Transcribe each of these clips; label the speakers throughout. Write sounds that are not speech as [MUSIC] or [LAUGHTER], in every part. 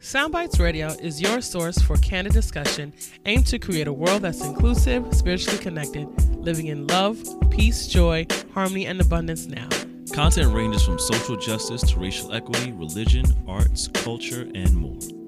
Speaker 1: Soundbites Radio is your source for candid discussion aimed to create a world that's inclusive, spiritually connected, living in love, peace, joy, harmony, and abundance now.
Speaker 2: Content ranges from social justice to racial equity, religion, arts, culture, and more.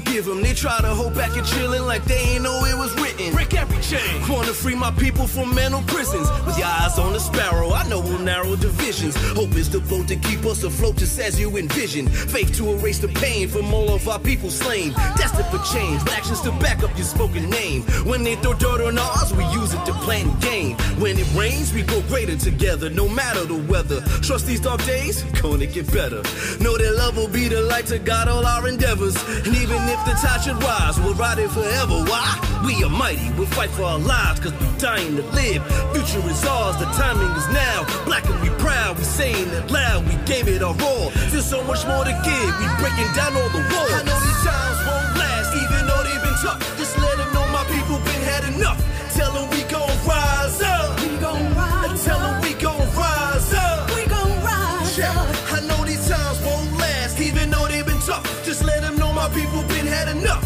Speaker 3: Forgive them. They try to hold back and chillin' like they ain't know it was written. Chain. Wanna free my people from mental prisons. With your eyes on the sparrow, I know we'll narrow divisions. Hope is the boat to keep us afloat just as you envision. Faith to erase the pain from all of our people slain. Destined for change, with actions to back up your spoken name. When they throw dirt on ours, we use it to plant gain. When it rains, we grow greater together, no matter the weather. Trust these dark days, gonna get better. Know that love will be the light to guide all our endeavors. And even if the tide should rise, we'll ride it forever. Why? We are mighty, we'll fight for our lives, cause we dying to live. Future is ours, the timing is now. Black and we proud, we saying it loud, we gave it our all. There's so much more to give, we breaking down all the walls. I know these times won't last, even though they've been tough. Just let them know my people been had enough. Tell them we gon' rise up.
Speaker 4: We gon' rise
Speaker 3: Tell them
Speaker 4: up.
Speaker 3: we gon' rise up.
Speaker 4: We gon' rise
Speaker 3: Yeah,
Speaker 4: up.
Speaker 3: I know these times won't last, even though they've been tough. Just let them know my people been had enough.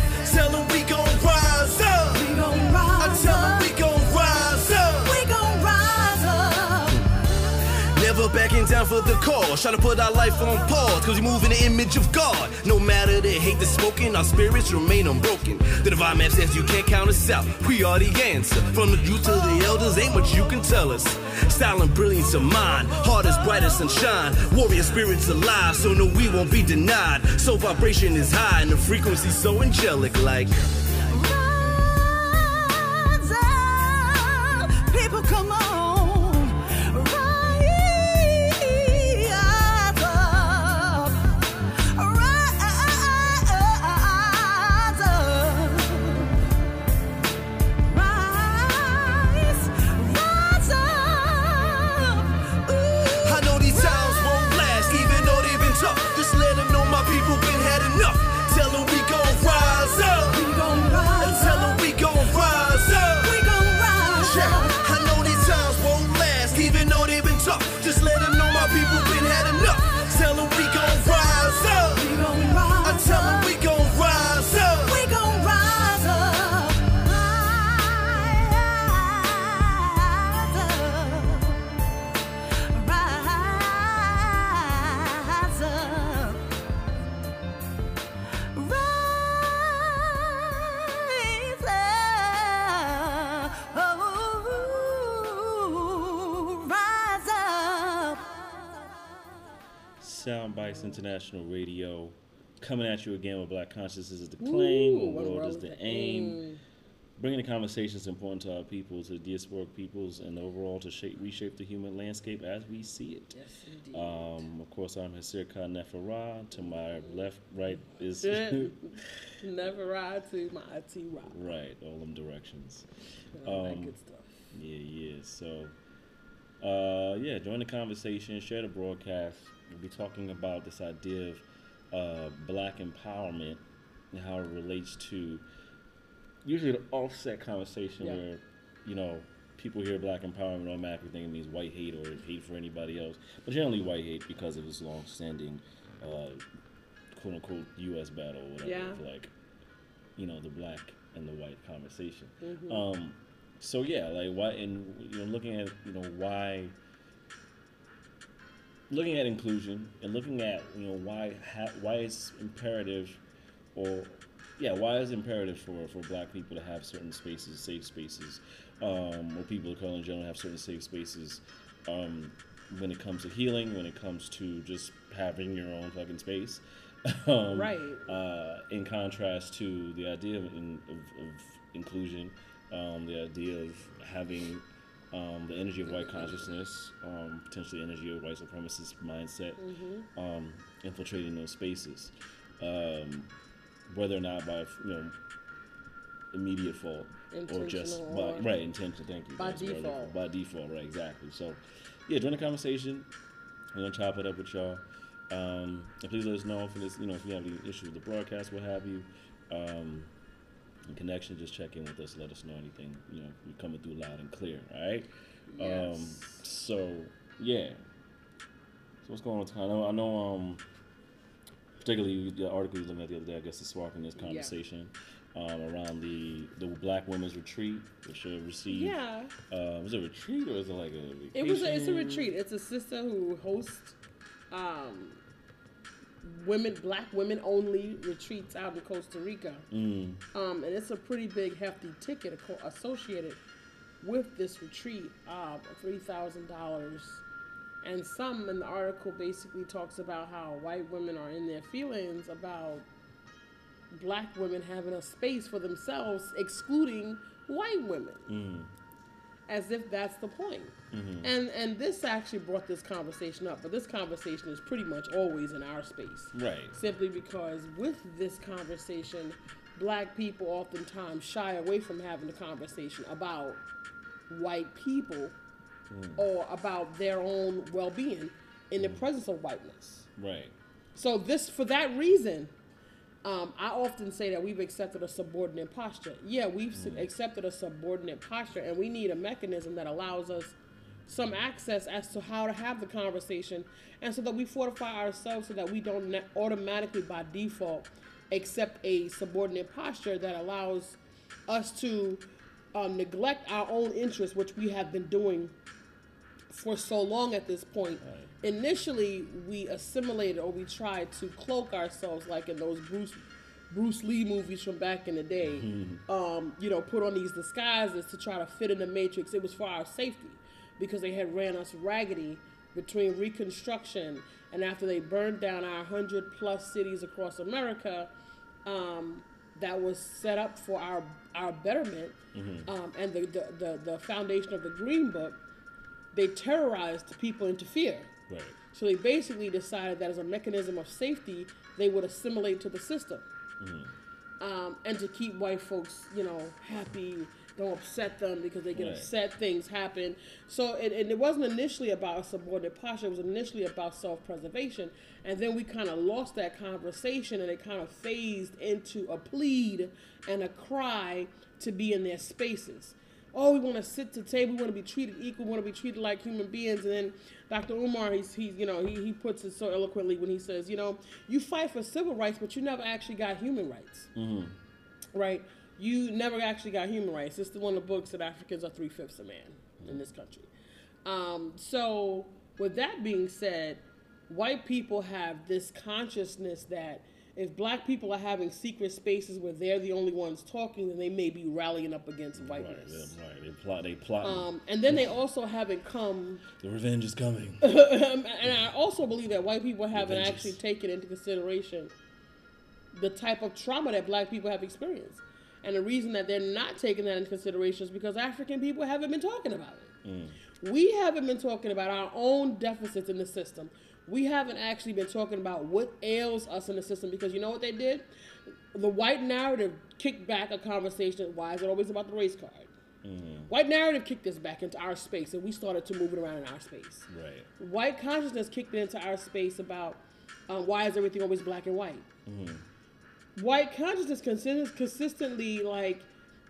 Speaker 3: Never backing down for the cause. Trying to put our life on pause, cause we move in the image of God. No matter the hate that's smoking, our spirits remain unbroken. The divine man says you can't count us out. We are the answer. From the youth to the elders, ain't much you can tell us. Style and brilliance of mind, heart as bright as sunshine. Warrior spirits alive, so no, we won't be denied. So vibration is high and the frequency so angelic, like.
Speaker 2: International Radio coming at you again with Black Consciousness is the claim,
Speaker 5: Ooh, what's
Speaker 2: world is the aim. Bringing the conversations important to our people, to diasporic peoples, and overall to shape, reshape the human landscape as we see it.
Speaker 5: Yes, indeed.
Speaker 2: Um, of course, I'm Hasir Khan Neferah. To my left, right is [LAUGHS]
Speaker 5: Never ride to my rock.
Speaker 2: right, all them directions.
Speaker 5: All that
Speaker 2: Um,
Speaker 5: good stuff.
Speaker 2: Yeah, yeah. So, uh, yeah, join the conversation, share the broadcast. We'll be talking about this idea of uh, black empowerment and how it relates to usually the offset conversation
Speaker 5: Yeah.
Speaker 2: where, you know, people hear black empowerment automatically think it means white hate or hate for anybody else, but generally white hate because of this long-standing, uh, quote unquote, U.S. battle, or whatever,
Speaker 5: Yeah.
Speaker 2: like, you know, the black and the white conversation.
Speaker 5: Mm-hmm.
Speaker 2: Um, so yeah, like why, and you know, looking at you know why, looking at inclusion and looking at you know why ha- why it's imperative, or yeah, why is imperative for for Black people to have certain spaces, safe spaces, um, or people of color in general have certain safe spaces, um, when it comes to healing, when it comes to just having your own fucking space. [LAUGHS] um,
Speaker 1: Right.
Speaker 2: Uh, in contrast to the idea of, in, of, of inclusion, um, the idea of having um, the energy of white consciousness, um, potentially energy of white supremacist mindset,
Speaker 1: Mm-hmm.
Speaker 2: um, infiltrating those spaces, um, whether or not by you know immediate fault or just by,
Speaker 1: or-
Speaker 2: right intention. Thank you.
Speaker 1: By
Speaker 2: That's what I'm looking
Speaker 1: default.
Speaker 2: By default, right? Exactly. So, yeah, join the conversation. We're gonna chop it up with y'all. Um, and please let us know if this, you know, if you have any issues with the broadcast, what have you. Um, in connection, just check in with us. Let us know anything. You know, you're coming through loud and clear. All right. Um,
Speaker 1: Yes.
Speaker 2: so yeah. So what's going on? I know. I know. Um, particularly the article you were looking at the other day. I guess is sparking this conversation um, around the the Black Women's Retreat, which uh, received.
Speaker 1: Yeah.
Speaker 2: Uh, was it a retreat or is it like a? Vacation?
Speaker 1: It was. A, it's a retreat. It's a sister who hosts um, women, black women only retreats out in Costa Rica,
Speaker 2: Mm,
Speaker 1: um, and it's a pretty big, hefty ticket associated with this retreat, three thousand dollars. And some in the article basically talks about how white women are in their feelings about black women having a space for themselves, excluding white women.
Speaker 2: Mm,
Speaker 1: as if that's the point. Mm-hmm. And and this actually brought this conversation up, but this conversation is pretty much always in our space.
Speaker 2: right.
Speaker 1: Simply because with this conversation, black people oftentimes shy away from having the conversation about white people hmm. or about their own well-being in the hmm. presence of whiteness.
Speaker 2: Right.
Speaker 1: So this, for that reason, um, I often say that we've accepted a subordinate posture. Yeah, we've s accepted a subordinate posture, and we need a mechanism that allows us some access as to how to have the conversation, and so that we fortify ourselves so that we don't automatically, by default, accept a subordinate posture that allows us to um, neglect our own interests, which we have been doing for so long at this point. Initially, we assimilated or we tried to cloak ourselves, like in those Bruce Bruce Lee movies from back in the day. Um, you know, put on these disguises to try to fit in the matrix. It was for our safety because they had ran us raggedy between Reconstruction and after they burned down our hundred plus cities across America. Um, that was set up for our our betterment, um, and the, the, the, the foundation of the Green Book they terrorized people into fear.
Speaker 2: Right.
Speaker 1: So they basically decided that as a mechanism of safety, they would assimilate to the system. Um, and to keep white folks, you know, happy, don't upset them because they get
Speaker 2: Right.
Speaker 1: upset, things happen. So it, and it wasn't initially about a subordinate posture, it was initially about self preservation. And then we kind of lost that conversation and it kind of phased into a plead and a cry to be in their spaces oh, we want to sit to table, we want to be treated equal, we want to be treated like human beings. And then Dr. Umar, he's, he's you know, he, he puts it so eloquently when he says, you know, you fight for civil rights, but you never actually got human rights. Right? You never actually got human rights. It's the one of the books that Africans are three fifths of man in this country. Um, so, with that being said, white people have this consciousness that if black people are having secret spaces where they're the only ones talking, then they may be rallying up against
Speaker 2: Right.
Speaker 1: whiteness.
Speaker 2: yeah, Right. They plot. They plot.
Speaker 1: Um, and then they also haven't come,
Speaker 2: the revenge is coming. [LAUGHS]
Speaker 1: and I also believe that white people haven't
Speaker 2: Revenges.
Speaker 1: actually taken into consideration the type of trauma that black people have experienced. And the reason that they're not taking that into consideration is because African people haven't been talking about it. We haven't been talking about our own deficits in the system. We haven't actually been talking about what ails us in the system because you know what they did? The white narrative kicked back a conversation. Why is it always about the race card? White narrative kicked us back into our space, and we started to move it around in our space.
Speaker 2: Right.
Speaker 1: White consciousness kicked it into our space about um, why is everything always black and white. White consciousness consist- consistently like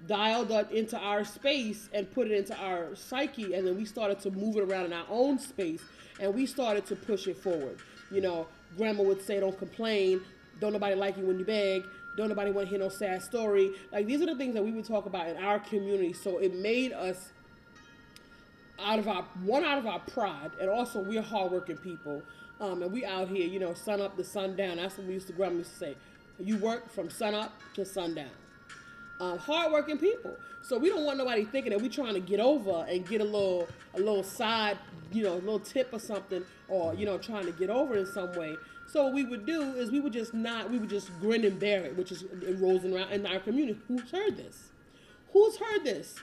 Speaker 1: dialed up into our space and put it into our psyche, and then we started to move it around in our own space, and we started to push it forward. You know, grandma would say, "Don't complain. Don't nobody like you when you beg. Don't nobody want to hear no sad story." Like these are the things that we would talk about in our community. So it made us out of our one out of our pride, and also we're hardworking people, um, and we out here, you know, sun up to sundown. That's what we used to grandma used to say. You work from sun up to sundown. Um, hardworking people. So we don't want nobody thinking that we're trying to get over and get a little a little side, you know, a little tip or something, or you know, trying to get over in some way. So what we would do is we would just not, we would just grin and bear it, which is it rolls around in our community. Who's heard this? Who's heard this?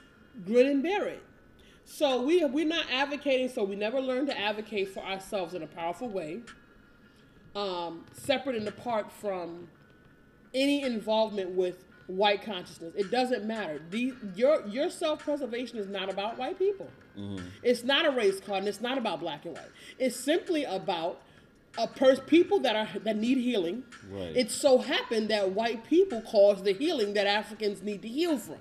Speaker 1: Grin and bear it. So we we're not advocating. So we never learned to advocate for ourselves in a powerful way, um, separate and apart from any involvement with white consciousness. It doesn't matter. The, your your self preservation is not about white people. It's not a race card, and it's not about black and white. It's simply about a pers- people that are that need healing.
Speaker 2: Right.
Speaker 1: It so happened that white people caused the healing that Africans need to heal from.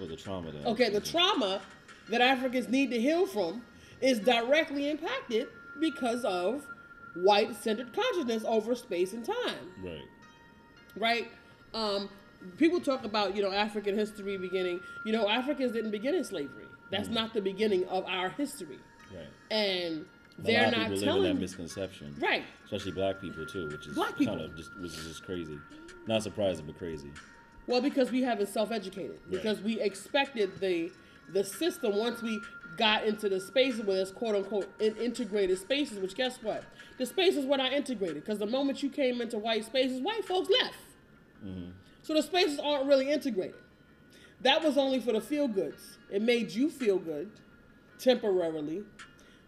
Speaker 2: Or the trauma that.
Speaker 1: Okay, the trauma that Africans need to heal from is directly impacted because of white centered consciousness over space and time
Speaker 2: Right.
Speaker 1: right? Um, people talk about you know African history beginning. You know, Africans didn't begin in slavery. That's mm-hmm. not the beginning of our history,
Speaker 2: Right.
Speaker 1: and they're not
Speaker 2: people live in
Speaker 1: telling.
Speaker 2: that misconception.
Speaker 1: Right.
Speaker 2: Especially black people too, which is
Speaker 1: Black people.
Speaker 2: kind of just which is just crazy. Not surprising, but crazy.
Speaker 1: Well, because we haven't self-educated.
Speaker 2: Right.
Speaker 1: Because we expected the the system once we got into the spaces where there's quote unquote in- integrated spaces. Which guess what? The spaces were not integrated because the moment you came into white spaces, white folks left. Mm-hmm. So the spaces aren't really integrated. That was only for the feel goods. It made you feel good temporarily.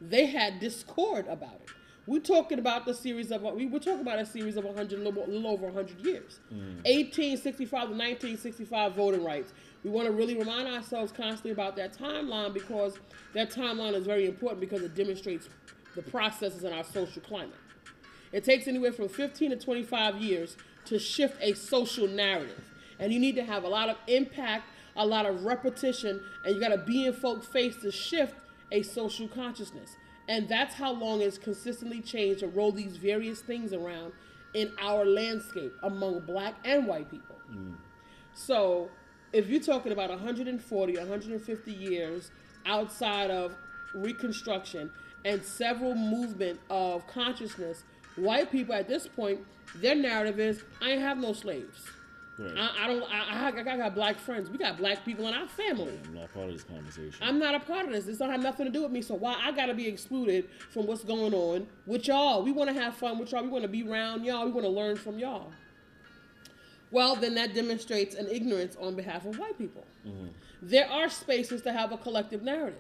Speaker 1: They had discord about it. We're talking about the series of we were talking about a series of 100, little, little over 100 years. Mm. 1865 to 1965 voting rights. We want to really remind ourselves constantly about that timeline because that timeline is very important because it demonstrates the processes in our social climate. It takes anywhere from 15 to 25 years to shift a social narrative. And you need to have a lot of impact, a lot of repetition, and you got to be in folk face to shift a social consciousness. And that's how long it's consistently changed to roll these various things around in our landscape among black and white people. Mm. So, if you're talking about 140, 150 years outside of Reconstruction and several movement of consciousness, white people at this point, their narrative is, I ain't have no slaves.
Speaker 2: Right.
Speaker 1: I, I don't. I, I, I got black friends. We got black people in our family.
Speaker 2: I'm not a part of this conversation.
Speaker 1: I'm not a part of this. This don't have nothing to do with me. So why I gotta be excluded from what's going on with y'all? We want to have fun with y'all. We want to be around y'all. We want to learn from y'all. Well, then that demonstrates an ignorance on behalf of white people. Mm-hmm. There are spaces to have a collective narrative.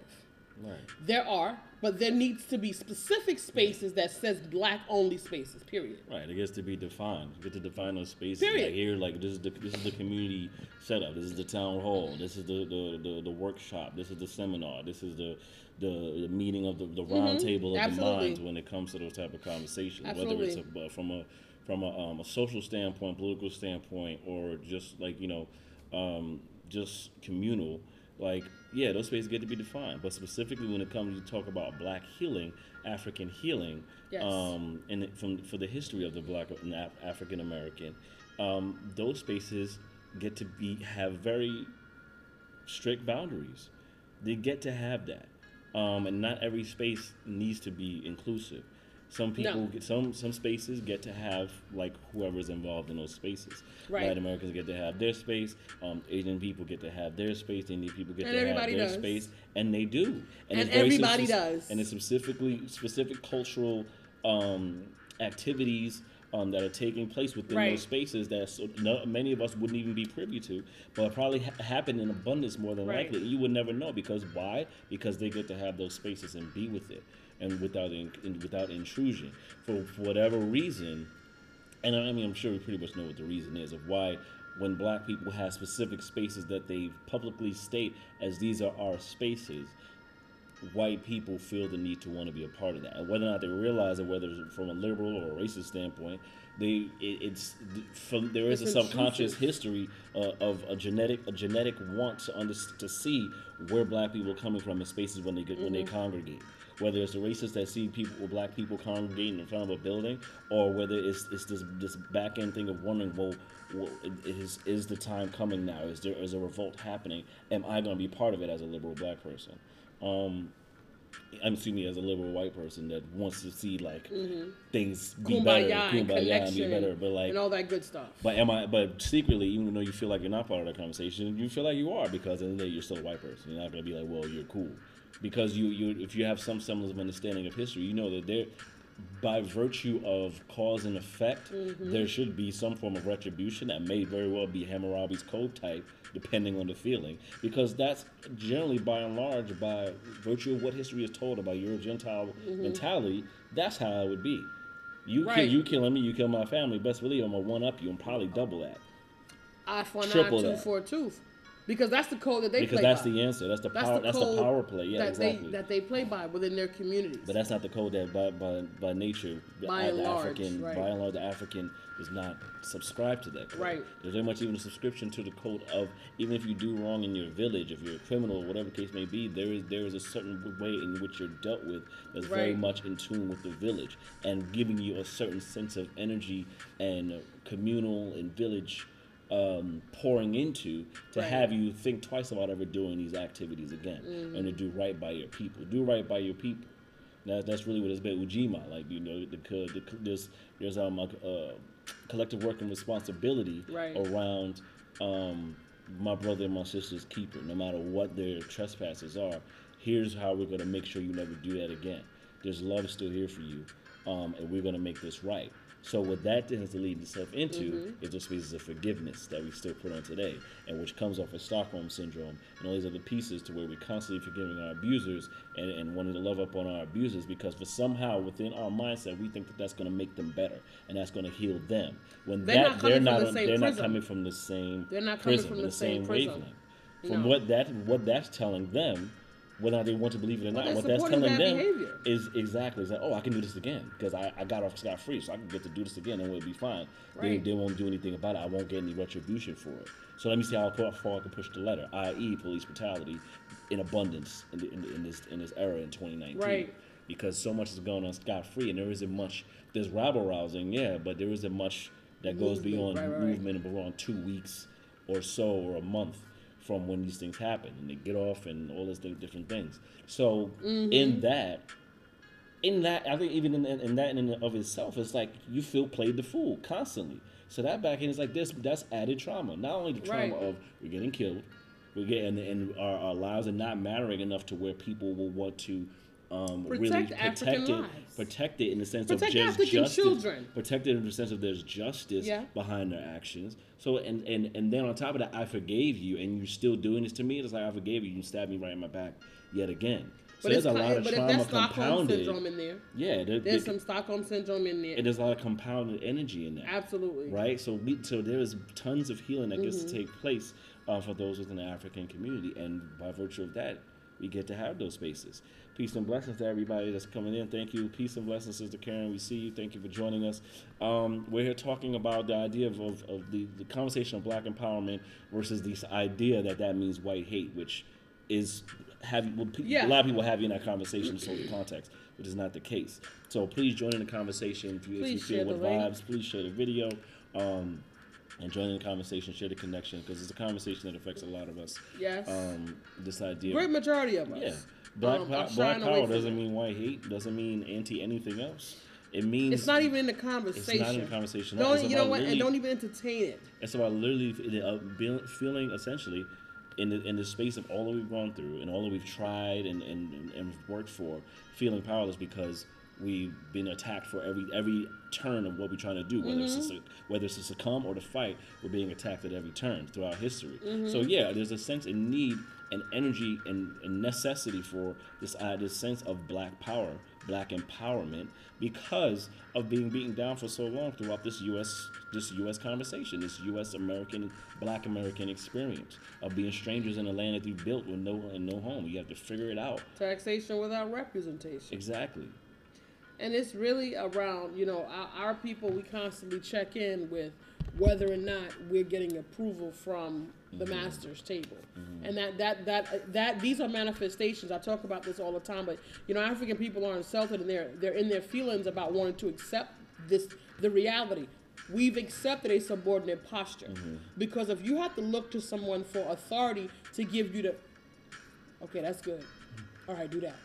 Speaker 2: right.
Speaker 1: There are, but there needs to be specific spaces that says black only spaces. Period.
Speaker 2: Right, it gets to be defined. You get to define those spaces.
Speaker 1: Period.
Speaker 2: Like here, like this is the this is the community setup. This is the town hall. This is the the, the, the workshop. This is the seminar. This is the the, the meeting of the, the round table of
Speaker 1: Mm-hmm. Absolutely.
Speaker 2: the minds when it comes to those type of conversations.
Speaker 1: Absolutely.
Speaker 2: Whether it's a, uh, from a from a, um, a social standpoint, political standpoint, or just like you know, um, just communal. Like yeah, those spaces get to be defined. But specifically when it comes to talk about black healing, African healing,
Speaker 1: Yes.
Speaker 2: um, and from for the history of the black and Af- African American, um, those spaces get to be have very strict boundaries. They get to have that, um, and not every space needs to be inclusive. Some people,
Speaker 1: No.
Speaker 2: get, some some spaces get to have like whoever's involved in those spaces.
Speaker 1: Right.
Speaker 2: White Americans get to have their space. Um, Asian people get to have their space. Indian people get
Speaker 1: And
Speaker 2: to have their
Speaker 1: does.
Speaker 2: space, and they do.
Speaker 1: And
Speaker 2: it's very
Speaker 1: everybody
Speaker 2: spec-
Speaker 1: does.
Speaker 2: And it's specifically specific cultural um, activities um, that are taking place within
Speaker 1: Right.
Speaker 2: those spaces that so, no, many of us wouldn't even be privy to, but probably ha- happen in abundance more than
Speaker 1: Right.
Speaker 2: likely. You would never know because why? Because they get to have those spaces and be with it, and without in, in- without intrusion for, for whatever reason. And I mean, I'm sure we pretty much know what the reason is of why. When black people have specific spaces that they publicly state as these are our spaces, white people feel the need to want to be a part of that, and whether or not they realize it, whether it's from a liberal or a racist standpoint, they it, it's from there is
Speaker 1: It's
Speaker 2: a subconscious
Speaker 1: intrusive.
Speaker 2: history uh, of a genetic a genetic want to under, to see where black people are coming from in spaces when they get when they
Speaker 1: Mm-hmm.
Speaker 2: congregate. Whether it's the racists that see people or black people congregating in front of a building, or whether it's it's this this back end thing of wondering, well, well is is the time coming now? Is there is a revolt happening? Am I going to be part of it as a liberal black person? Um, I'm assuming as a liberal white person that wants to see like things be
Speaker 1: Kumbaya
Speaker 2: better,
Speaker 1: and
Speaker 2: kumbaya and be better, but like
Speaker 1: and all that good stuff.
Speaker 2: but am I? But secretly, even though you feel like you're not part of that conversation, you feel like you are because at the end of the day, you're still a white person. You're not gonna be like, well, you're cool, because you you if you have some semblance of understanding of history, you know that there, by virtue of cause and effect, mm-hmm. there should be some form of retribution that may very well be Hammurabi's code type, depending on the feeling, because that's generally by and large by virtue of what history is told about your Gentile mm-hmm. mentality. That's how it would be. You
Speaker 1: Right.
Speaker 2: kill, you killing me, you kill my family. Best believe I'm gonna one up you and probably double that
Speaker 1: eye for an eye,
Speaker 2: triple
Speaker 1: tooth
Speaker 2: that.
Speaker 1: for a tooth, because that's the code that they
Speaker 2: because
Speaker 1: play
Speaker 2: that's
Speaker 1: by.
Speaker 2: the answer. That's the
Speaker 1: That's
Speaker 2: power.
Speaker 1: the
Speaker 2: that's the power play. Yeah,
Speaker 1: that
Speaker 2: exactly.
Speaker 1: they that they play by within their communities.
Speaker 2: but that's not the code that by by, by nature the,
Speaker 1: By
Speaker 2: the
Speaker 1: large,
Speaker 2: African
Speaker 1: right.
Speaker 2: by and large the African does not subscribe to that code.
Speaker 1: Right.
Speaker 2: There's very much even a subscription to the code of even if you do wrong in your village, if you're a criminal whatever the case may be, there is there is a certain way in which you're dealt with that's very much in tune with the village and giving you a certain sense of energy and communal and village um, pouring into to
Speaker 1: Right.
Speaker 2: have you think twice about ever doing these activities again and to do right by your people. Do right by your people. That, that's really what it's been Ujima. Like you know, the, the co- there's there's um a, uh, collective working responsibility
Speaker 1: Right.
Speaker 2: around um my brother and my sister's keeper. No matter what their trespasses are, here's how we're gonna make sure you never do that again. There's love still here for you, um, and we're gonna make this right. So what that tends to lead itself into mm-hmm. is those spaces of forgiveness that we still put on today, and which comes off of Stockholm syndrome and all these other pieces to where we're constantly forgiving our abusers and, and wanting to love up on our abusers because for somehow within our mindset we think that that's going to make them better and that's going to heal them. When
Speaker 1: They're
Speaker 2: that
Speaker 1: not coming
Speaker 2: they're
Speaker 1: from
Speaker 2: not
Speaker 1: the
Speaker 2: on-
Speaker 1: same
Speaker 2: they're not coming from the same
Speaker 1: They're not coming from
Speaker 2: and
Speaker 1: the same prism.
Speaker 2: wavelength. From what that what that's telling them, whether or not they want to believe it or not,
Speaker 1: they're
Speaker 2: what that's telling
Speaker 1: bad
Speaker 2: them
Speaker 1: behavior.
Speaker 2: is exactly it's like, oh, I can do this again because I, I got off scot free, so I can get to do this again and we'll be fine. They,
Speaker 1: Right.
Speaker 2: they won't do anything about it. I won't get any retribution for it. So let me see how far I can push the letter, i.e., police brutality in abundance in, the, in, the, in this in this era in 2019.
Speaker 1: Right.
Speaker 2: Because so much is going on scot free, and there isn't much. There's rabble rousing, yeah, but there isn't much that goes
Speaker 1: Movement,
Speaker 2: beyond
Speaker 1: right, right, right.
Speaker 2: movement of around two weeks or so or a month from when these things happen and they get off and all these things, different things. So
Speaker 1: Mm-hmm.
Speaker 2: in that, in that, I think even in, in that in and of itself, it's like you feel played the fool constantly. So that back end is like this. That's added trauma. Not only the trauma
Speaker 1: Right.
Speaker 2: of we're getting killed, we're getting and our, our lives are not mattering enough to where people will want to. Um, really
Speaker 1: Protect
Speaker 2: protect
Speaker 1: African
Speaker 2: it,
Speaker 1: lives.
Speaker 2: Protect it in the sense
Speaker 1: Protect
Speaker 2: of just
Speaker 1: African
Speaker 2: justice,
Speaker 1: children.
Speaker 2: protect it in the sense of there's justice
Speaker 1: Yeah.
Speaker 2: behind their actions. So and, and and then on top of that, I forgave you, and you're still doing this to me. It's like I forgave you. You stabbed me right in my back yet again. So
Speaker 1: But,
Speaker 2: there's a lot of
Speaker 1: but if
Speaker 2: trauma
Speaker 1: Stockholm
Speaker 2: compounded.
Speaker 1: syndrome in there,
Speaker 2: Yeah, there,
Speaker 1: there's
Speaker 2: there-
Speaker 1: some Stockholm syndrome in there.
Speaker 2: and there's a lot of compounded energy in there.
Speaker 1: Absolutely.
Speaker 2: Right. So we so there is tons of healing that gets
Speaker 1: Mm-hmm.
Speaker 2: to take place uh, for those within the African community, and by virtue of that, we get to have those spaces. Peace and blessings to everybody that's coming in. Thank you. Peace and blessings, Sister Karen. We see you. Thank you for joining us. Um, we're here talking about the idea of, of, of the, the conversation of black empowerment versus this idea that that means white hate, which is have well, pe-
Speaker 1: Yeah.
Speaker 2: a lot of people have you in that conversation so the context, which is not the case. So please join in the conversation if you, if you
Speaker 1: Please
Speaker 2: feel with vibes. Please share the video. Um, and join in the conversation, share the connection, because it's a conversation that affects a lot of us.
Speaker 1: Yes.
Speaker 2: Um, this idea.
Speaker 1: Great majority of us.
Speaker 2: Yeah. Black,
Speaker 1: um,
Speaker 2: black power doesn't mean white hate, doesn't mean anti anything else. It means
Speaker 1: It's not even in the conversation.
Speaker 2: it's not in the conversation.
Speaker 1: Don't,
Speaker 2: It's
Speaker 1: you know what? And don't even entertain it.
Speaker 2: It's about literally uh, feeling essentially in the in the space of all that we've gone through and all that we've tried and, and, and worked for, feeling powerless because we've been attacked for every every turn of what we're trying to do, whether it's to, whether it's to succumb or to fight, we're being attacked at every turn throughout history. So yeah, there's a sense and need and energy and, and necessity for this uh, this sense of black power, black empowerment, because of being beaten down for so long throughout this U.S. this U.S. conversation, this U.S. American Black American experience of being strangers in a land that you built with no and no home. You have to figure it out
Speaker 1: Taxation without representation.
Speaker 2: exactly.
Speaker 1: And it's really around, you know, our, our people, we constantly check in with whether or not we're getting approval from the mm-hmm. master's table. Mm-hmm. And that, that, that, that, these are manifestations. I talk about this all the time, but, you know, African people are insulted and they're, they're in their feelings about wanting to accept this, the reality. We've accepted a subordinate posture. Mm-hmm. Because if you have to look to someone for authority to give you the, okay, that's good. All right, do that.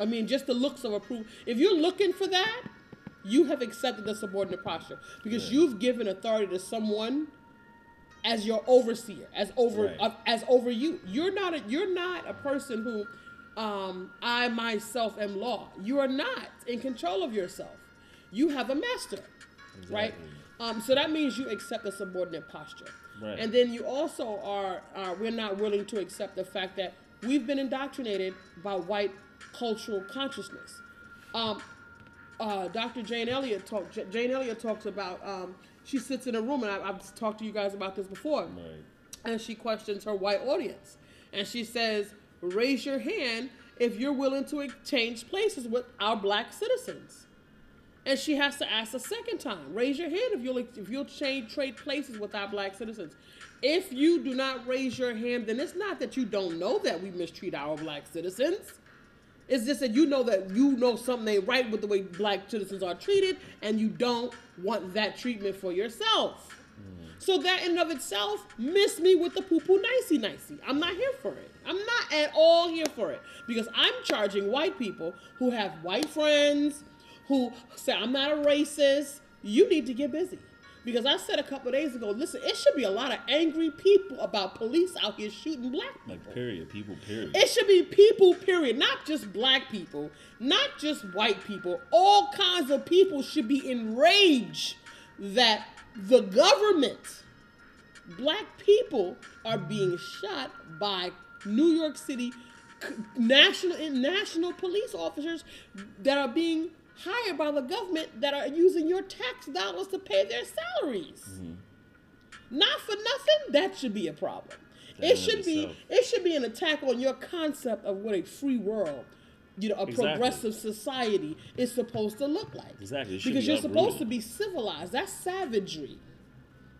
Speaker 1: I mean, just the looks of approval. If you're looking for that, you have accepted the subordinate posture because
Speaker 2: Yeah.
Speaker 1: you've given authority to someone as your overseer, as over
Speaker 2: Right.
Speaker 1: uh, as over you. You're not a, you're not a person who um, I myself am law. You are not in control of yourself. You have a master, right? Um, so that means you accept the subordinate posture,
Speaker 2: Right.
Speaker 1: and then you also are uh, we're not willing to accept the fact that we've been indoctrinated by white cultural consciousness. Um, uh, Dr. Jane Elliott talk, Jane Elliott talks about um, she sits in a room and I, I've talked to you guys about this before
Speaker 2: Right.
Speaker 1: and she questions her white audience. And she says, Raise your hand if you're willing to exchange places with our black citizens. And she has to ask a second time, raise your hand if you'll if you'll trade trade places with our black citizens. If you do not raise your hand, then it's not that you don't know that we mistreat our black citizens. It's just that you know that you know something ain't right with the way black citizens are treated, and you don't want that treatment for yourself. Mm. So that in and of itself, miss me with the poo poo nicey nicey. I'm not here for it. I'm not at all here for it because I'm charging white people who have white friends who say I'm not a racist. You need to get busy because I said a couple of days ago. Listen, it should be a lot of angry people about police out here shooting black people.
Speaker 2: Like period. People. Period.
Speaker 1: It should be people, period. Not just black people, not just white people. All kinds of people should be enraged that the government, black people, are being shot by New York City national and national police officers that are being hired by the government that are using your tax dollars to pay their salaries. Mm-hmm. Not for nothing, that should be a problem.
Speaker 2: That
Speaker 1: it should be
Speaker 2: itself.
Speaker 1: it should be an attack on your concept of what a free world, you know, a
Speaker 2: Exactly.
Speaker 1: progressive society is supposed to look like.
Speaker 2: Exactly.
Speaker 1: Because
Speaker 2: be
Speaker 1: you're supposed to be civilized. That's savagery.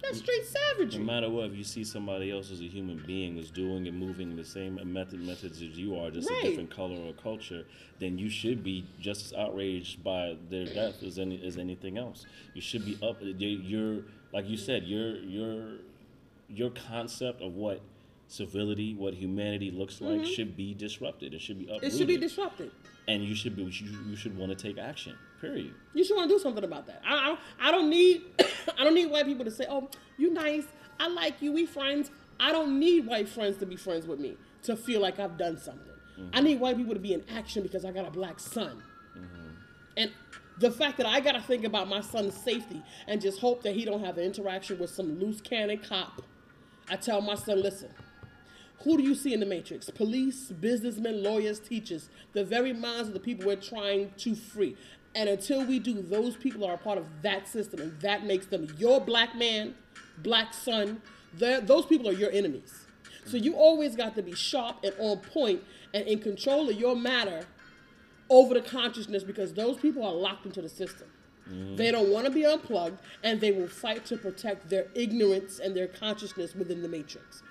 Speaker 1: That's straight savagery.
Speaker 2: No matter what, if you see somebody else as a human being is doing and moving the same method methods as you are, just
Speaker 1: Right.
Speaker 2: a different color or culture, then you should be just as outraged by their death as any as anything else. You should be up. You're like you said. Your your your concept of what civility, what humanity looks like, should be disrupted. It should be uprooted.
Speaker 1: Mm-hmm. it should be disrupted.
Speaker 2: and you should be. You, you should want to take action. Period.
Speaker 1: You should want to do something about that. I, I, I don't need [COUGHS] I don't need white people to say, "Oh, you nice. I like you. We friends." I don't need white friends to be friends with me to feel like I've done something. I mm-hmm. need white people to be in action because I got a black son. Mm-hmm. And the fact that I got to think about my son's safety and just hope that he don't have an interaction with some loose cannon cop. I tell my son, "Listen, who do you see in the matrix? Police, businessmen, lawyers, teachers, the very minds of the people we're trying to free. And until we do, those people are a part of that system, and that makes them your black man, black son. Those people are your enemies. So you always got to be sharp and on point and in control of your matter over the consciousness because those people are locked into the system. Mm-hmm. They don't want to be unplugged, and they will fight to protect their ignorance and their consciousness within the matrix.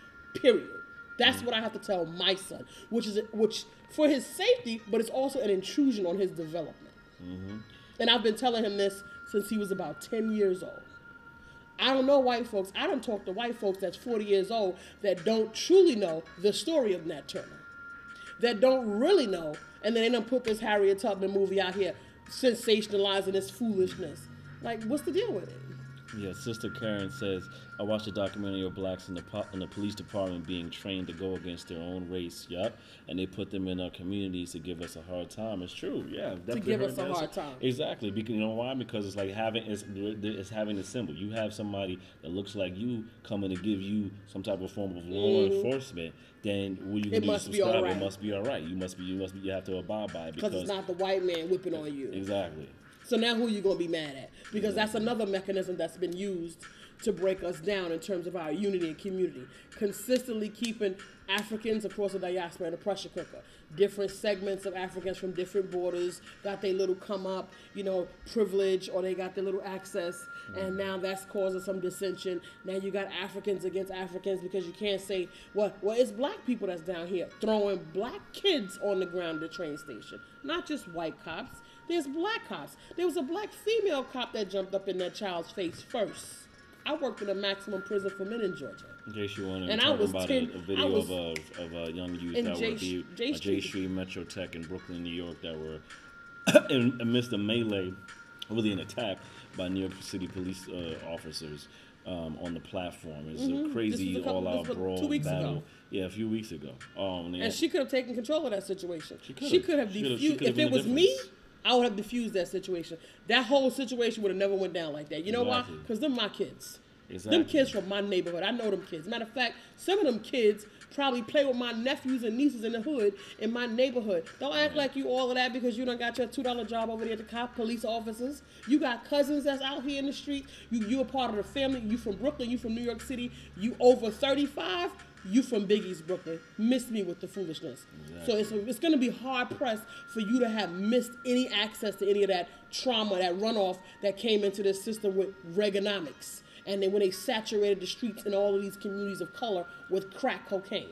Speaker 1: Period. That's mm. what I have to tell my son, which is which for his safety, but it's also an intrusion on his development. Mm-hmm. And I've been telling him this since he was about ten years old. I don't know white folks. I don't talk to white folks that's 40 years old that don't truly know the story of Nat Turner that don't really know, and then they don't put this Harriet Tubman movie out here sensationalizing this foolishness. Like, what's the deal with it?
Speaker 2: Yeah, Sister Karen says, I watched a documentary of blacks in the po- in the police department being trained to go against their own race. Yup, and they put them in our communities to give us a hard time. It's true. Yeah, I've
Speaker 1: give us a
Speaker 2: that.
Speaker 1: hard time.
Speaker 2: Exactly. Because you know why? Because it's like having it's, it's having a symbol. You have somebody that looks like you coming to give you some type of form of law enforcement. Then what you
Speaker 1: Mm-hmm. It
Speaker 2: do is subscribe.
Speaker 1: alright.
Speaker 2: It must be all right. You must be. You must be. You have to abide by it
Speaker 1: because it's not the white man whipping on you.
Speaker 2: exactly.
Speaker 1: So now who you gonna be mad at? Because that's mm-hmm. another mechanism that's been used to break us down in terms of our unity and community. Consistently keeping Africans across the diaspora in a pressure cooker. Different segments of Africans from different borders got their little come up, you know, privilege or they got their little access. And mm-hmm. now that's causing some dissension. Now you got Africans against Africans because you can't say, well, well, it's black people that's down here throwing black kids on the ground at the train station. Not just white cops. There's black cops. There was a black female cop that jumped up in that child's face first. I worked in a maximum prison for men in Georgia.
Speaker 2: In case you want to
Speaker 1: And I was
Speaker 2: about
Speaker 1: 10
Speaker 2: a, video
Speaker 1: was
Speaker 2: of, a, of a young youth that
Speaker 1: J Sh-
Speaker 2: the
Speaker 1: J
Speaker 2: uh, Jay
Speaker 1: Street.
Speaker 2: Metro Tech in Brooklyn, New York, that were [COUGHS] in amidst a melee, really an attack by New York City police uh, officers um, on the platform. It's a crazy
Speaker 1: Mm-hmm. A couple-
Speaker 2: all-out brawl
Speaker 1: two weeks
Speaker 2: battle.
Speaker 1: ago.
Speaker 2: Yeah, a few weeks ago. Um,
Speaker 1: And she could have taken control of that situation. She could have
Speaker 2: She could've- she
Speaker 1: If it was me,
Speaker 2: difference.
Speaker 1: I would have diffused that situation. That whole situation would have never went down like that. You know
Speaker 2: Exactly.
Speaker 1: why? Because them my kids.
Speaker 2: Exactly.
Speaker 1: Them kids from my neighborhood. I know them kids. Matter of fact, some of them kids probably play with my nephews and nieces in the hood in my neighborhood. Don't act like you all of that because you don't got your two dollar job over there at the cop police officers. You got cousins that's out here in the street. You you a part of the family. You from Brooklyn. You from New York City. You over thirty five. You from Biggie's Brooklyn. Miss me with the foolishness. So it's it's gonna be hard pressed for you to have missed any access to any of that trauma, that runoff that came into this system with Reaganomics and then when they saturated the streets in all of these communities of color with crack cocaine.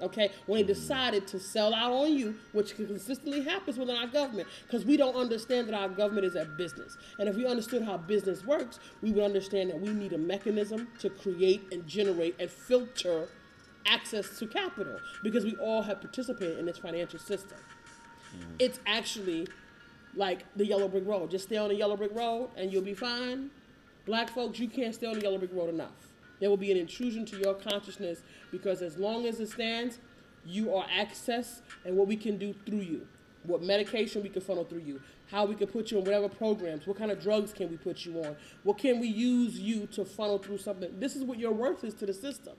Speaker 1: Okay, when they mm-hmm. decided to sell out on you, which consistently happens within our government, because we don't understand that our government is a business. And if we understood how business works, we would understand that we need a mechanism to create and generate and filter access to capital, because we all have participated in this financial system. Mm-hmm. It's actually like the yellow brick road. Just stay on the yellow brick road and you'll be fine. Black folks, you can't stay on the yellow brick road enough. There will be an intrusion to your consciousness because as long as it stands, you are access and what we can do through you. What medication we can funnel through you. How we can put you in whatever programs. What kind of drugs can we put you on? What can we use you to funnel through something? This is what your worth is to the system.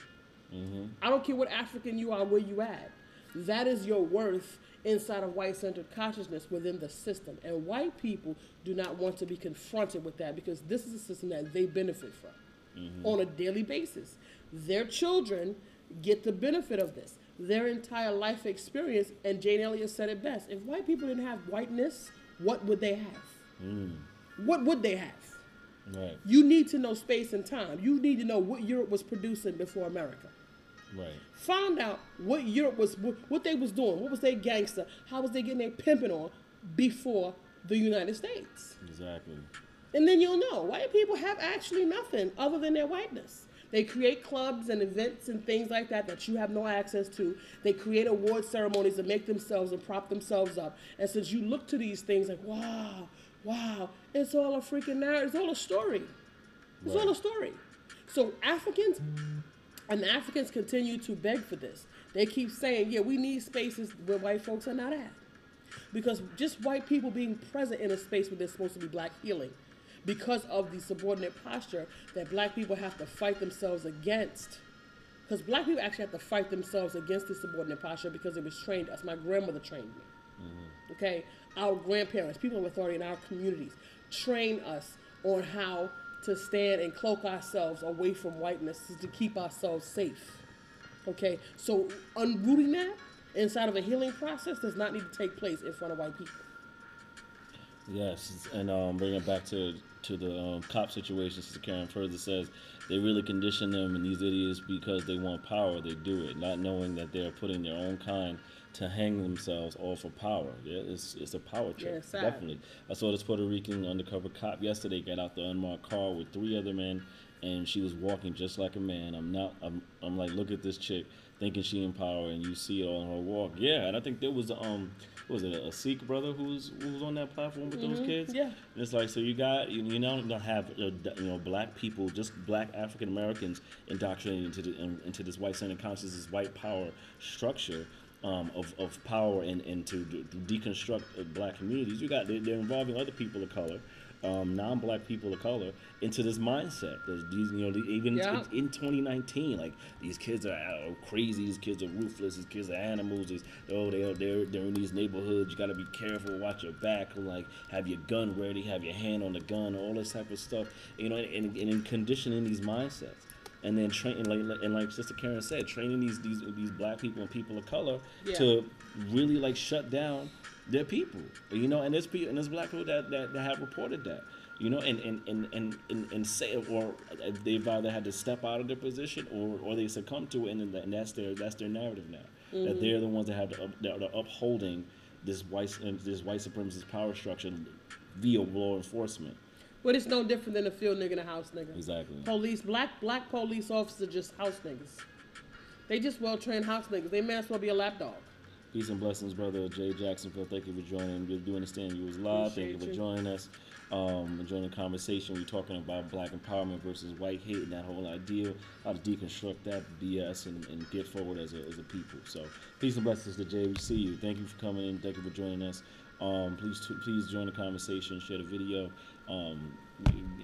Speaker 1: Mm-hmm. I don't care what African you are, where you at. That is your worth inside of white centered consciousness within the system. And white people do not want to be confronted with that because this is a system that they benefit from mm-hmm. on a daily basis. Their children get the benefit of this. Their entire life experience, and Jane Elliott said it best if white people didn't have whiteness, what would they have? Mm. What would they have?
Speaker 2: Right,
Speaker 1: You need to know space and time. You need to know what Europe was producing before America.
Speaker 2: Right.
Speaker 1: Find out what Europe was, what they was doing, what was their gangster, how was they getting their pimping on before the United States.
Speaker 2: Exactly.
Speaker 1: And then you'll know white people have actually nothing other than their whiteness. They create clubs and events and things like that that you have no access to. They create award ceremonies to make themselves and prop themselves up. And since you look to these things like, wow, wow, it's all a freaking narrative, it's all a story. It's all a story. So Africans and Africans continue to beg for this. They keep saying, yeah, we need spaces where white folks are not at. Because just white people being present in a space where there's supposed to be black healing, because of the subordinate posture that black people have to fight themselves against. Because black people actually have to fight themselves against the subordinate posture because it was trained us. My grandmother trained me. Mm-hmm. Okay? Our grandparents, people of authority in our communities, train us on how to stand and cloak ourselves away from whiteness is to keep ourselves safe. Okay? So unrooting that inside of a healing process does not need to take place in front of white people.
Speaker 2: Yes, and um, bring it back to to the um, cop situation. Sister Karen further says they really condition them and these idiots because they want power. They do it, not knowing that they're putting their own kind to hang themselves all for power. Yeah, it's it's a power trip.
Speaker 1: Yeah.
Speaker 2: Definitely. I saw this Puerto Rican undercover cop yesterday get out the unmarked car with three other men, and she was walking just like a man. I'm not. I'm. I'm like, look at this chick, thinking she in power, and you see it on her walk. Yeah, and I think there was um. what Was it a Sikh brother who was who was on that platform with those kids?
Speaker 1: yeah.
Speaker 2: And it's like so you got you, you now don't have uh, you know black people, just black African Americans indoctrinated into the, in, into this white centered consciousness, this white power structure um, of, of power and, and to, de- to deconstruct uh, black communities. You got they're, they're involving other people of color. Um, non-black people of color into this mindset. There's these, you know, even
Speaker 1: Yeah.
Speaker 2: in 2019, like these kids are uh, crazy. These kids are ruthless. These kids are animals. These, oh, they're they're they're in these neighborhoods. You got to be careful. Watch your back. Like have your gun ready. Have your hand on the gun. All this type of stuff. You know, and, and, and conditioning these mindsets. And then training, like, and like Sister Karen said, training these these these black people and people of color
Speaker 1: Yeah.
Speaker 2: to really like shut down their people. You know, and there's people and there's black people that, that, that have reported that. You know, and and, and, and, and, and say or they've either had to step out of their position or, or they succumb to it, and, and that's their that's their narrative now. That mm-hmm. they're the ones that have that are upholding this white this white supremacist power structure via law enforcement.
Speaker 1: But it's no different than a field nigga and a house nigga.
Speaker 2: Exactly.
Speaker 1: Police, black black police officers are just house niggas. They just well trained house niggas. They may as well be a lapdog.
Speaker 2: Peace and blessings, brother Jay Jacksonville. Thank you for joining. We do understand you was live. Thank you for
Speaker 1: you.
Speaker 2: joining us. Um, enjoying the conversation. We're talking about black empowerment versus white hate and that whole idea, how to deconstruct that BS and, and get forward as a, as a people. So, peace and blessings to Jay. We see you. Thank you for coming in. Thank you for joining us. Um, please, please join the conversation. Share the video. Um,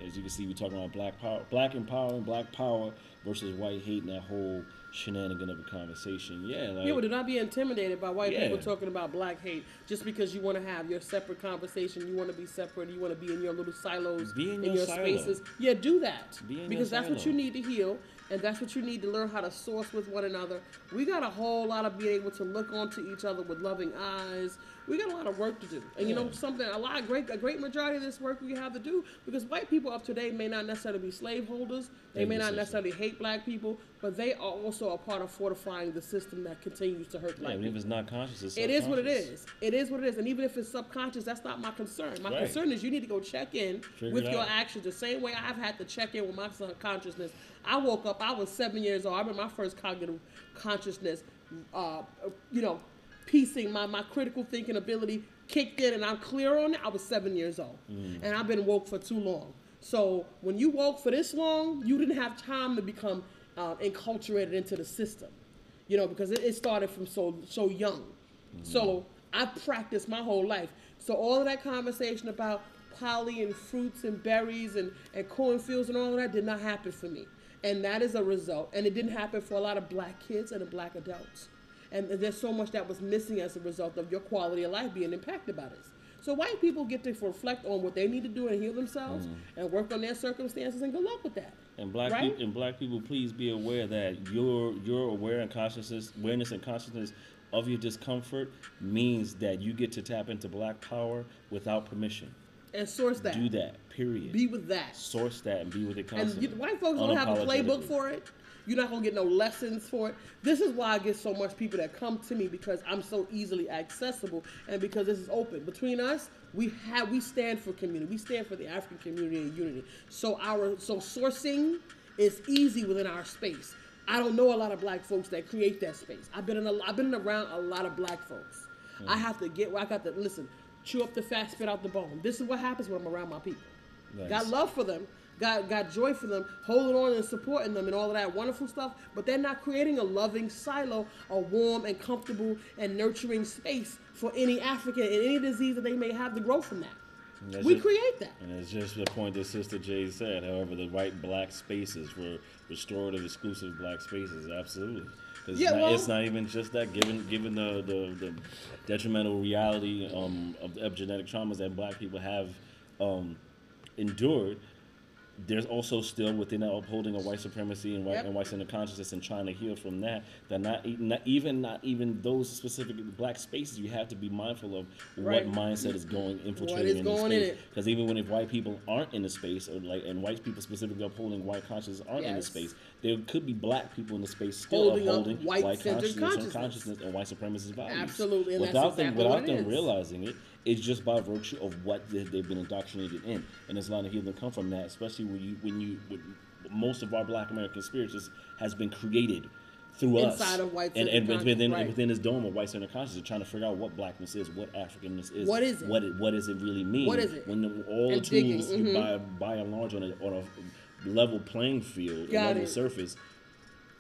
Speaker 2: as you can see, we're talking about black power, black empowerment, black power versus white hate, and that whole shenanigan of a conversation. Yeah, like
Speaker 1: People do not be intimidated by white
Speaker 2: Yeah.
Speaker 1: people talking about black hate just because you want to have your separate conversation. You want to be separate. You want to be in your little silos,
Speaker 2: Be in your silo.
Speaker 1: spaces. Yeah, do that
Speaker 2: Be in
Speaker 1: because that's what you need to heal, and that's what you need to learn how to source with one another. We got a whole lot of being able to look onto each other with loving eyes. We got a lot of work to do, and you know something. A lot of great, a great majority of this work we have to do because white people up today may not necessarily be slaveholders. They may not necessarily hate black people, but they are also a part of fortifying the system that continues to hurt
Speaker 2: yeah,
Speaker 1: black
Speaker 2: even
Speaker 1: people.
Speaker 2: if it's not conscious, it's
Speaker 1: It is what it is. It is what it is. And even if it's subconscious, that's not my concern. My
Speaker 2: Right.
Speaker 1: concern is you need to go check in
Speaker 2: Figure
Speaker 1: with your
Speaker 2: out.
Speaker 1: actions the same way I've had to check in with my subconsciousness. I woke up, I was seven years old. I remember my first cognitive consciousness, uh, you know, piecing my, my critical thinking ability kicked in and I'm clear on it. I was seven years old.
Speaker 2: Mm.
Speaker 1: And I've been woke for too long. So when you woke for this long, you didn't have time to become uh, enculturated into the system you know, because it, it started from so so young. So I practiced my whole life. So all of that conversation about poly and fruits and berries and, and cornfields and all of that did not happen for me. And that is a result. And it didn't happen for a lot of black kids and black adults. And there's so much that was missing as a result of your quality of life being impacted by this. So white people get to reflect on what they need to do and heal themselves mm-hmm. and work on their circumstances and good luck with that.
Speaker 2: And black
Speaker 1: Right?
Speaker 2: people, and black people, please be aware that your your aware and consciousness, awareness and consciousness of your discomfort means that you get to tap into black power without permission.
Speaker 1: And source that.
Speaker 2: Do that. Period.
Speaker 1: Be with that.
Speaker 2: Source that and be with it
Speaker 1: And you, white folks don't have a playbook for it. You're not gonna get no lessons for it. This is why I get so much people that come to me because I'm so easily accessible and because this is open. Between us, we have we stand for community. We stand for the African community and unity. So our so sourcing is easy within our space. I don't know a lot of black folks that create that space. I've been in a, I've been around a lot of black folks. I mm. have to get where I got to listen, chew up the fat, spit out the bone. This is what happens when I'm around my people.
Speaker 2: Nice.
Speaker 1: Got love for them, got got joy for them, holding on and supporting them and all of that wonderful stuff. But they're not creating a loving silo, a warm and comfortable and nurturing space for any African and any disease that they may have to grow from that. We
Speaker 2: just-
Speaker 1: create that.
Speaker 2: And it's just the point that Sister Jay said. However, the right black spaces were restorative, exclusive black spaces, absolutely. 'Cause
Speaker 1: Yeah,
Speaker 2: it's, not,
Speaker 1: well-
Speaker 2: it's not even just that. Given given the, the, the detrimental reality um, of the epigenetic traumas that black people have um, endured, there's also still within that upholding of white supremacy and white
Speaker 1: Yep.
Speaker 2: and white centered consciousness and trying to heal from that. That not, not even not even those specific black spaces. You have to be mindful of
Speaker 1: Right.
Speaker 2: what mindset is going infiltrating
Speaker 1: is
Speaker 2: in
Speaker 1: going
Speaker 2: the space. Because even when if white people aren't in the space, or like and white people specifically upholding white consciousness aren't in the space, there could be black people in the space still
Speaker 1: Holding up
Speaker 2: upholding
Speaker 1: white-centered
Speaker 2: consciousness, and
Speaker 1: consciousness.
Speaker 2: consciousness and white supremacist values.
Speaker 1: Absolutely, and that's
Speaker 2: without them without them
Speaker 1: is.
Speaker 2: realizing it, it's just by virtue of what they, they've been indoctrinated in, and there's a lot of healing come from that, especially when you when you when most of our Black American spirituals has been created through us
Speaker 1: Inside of white
Speaker 2: and, and within
Speaker 1: right.
Speaker 2: within this dome of white centered consciousness, trying to figure out what blackness is, what Africanness is,
Speaker 1: What is it?
Speaker 2: what it what does it really mean,
Speaker 1: What is it?
Speaker 2: when the, all
Speaker 1: And
Speaker 2: the tools
Speaker 1: mhm.
Speaker 2: by by and large on a on a level playing field,
Speaker 1: Got
Speaker 2: level
Speaker 1: it.
Speaker 2: surface.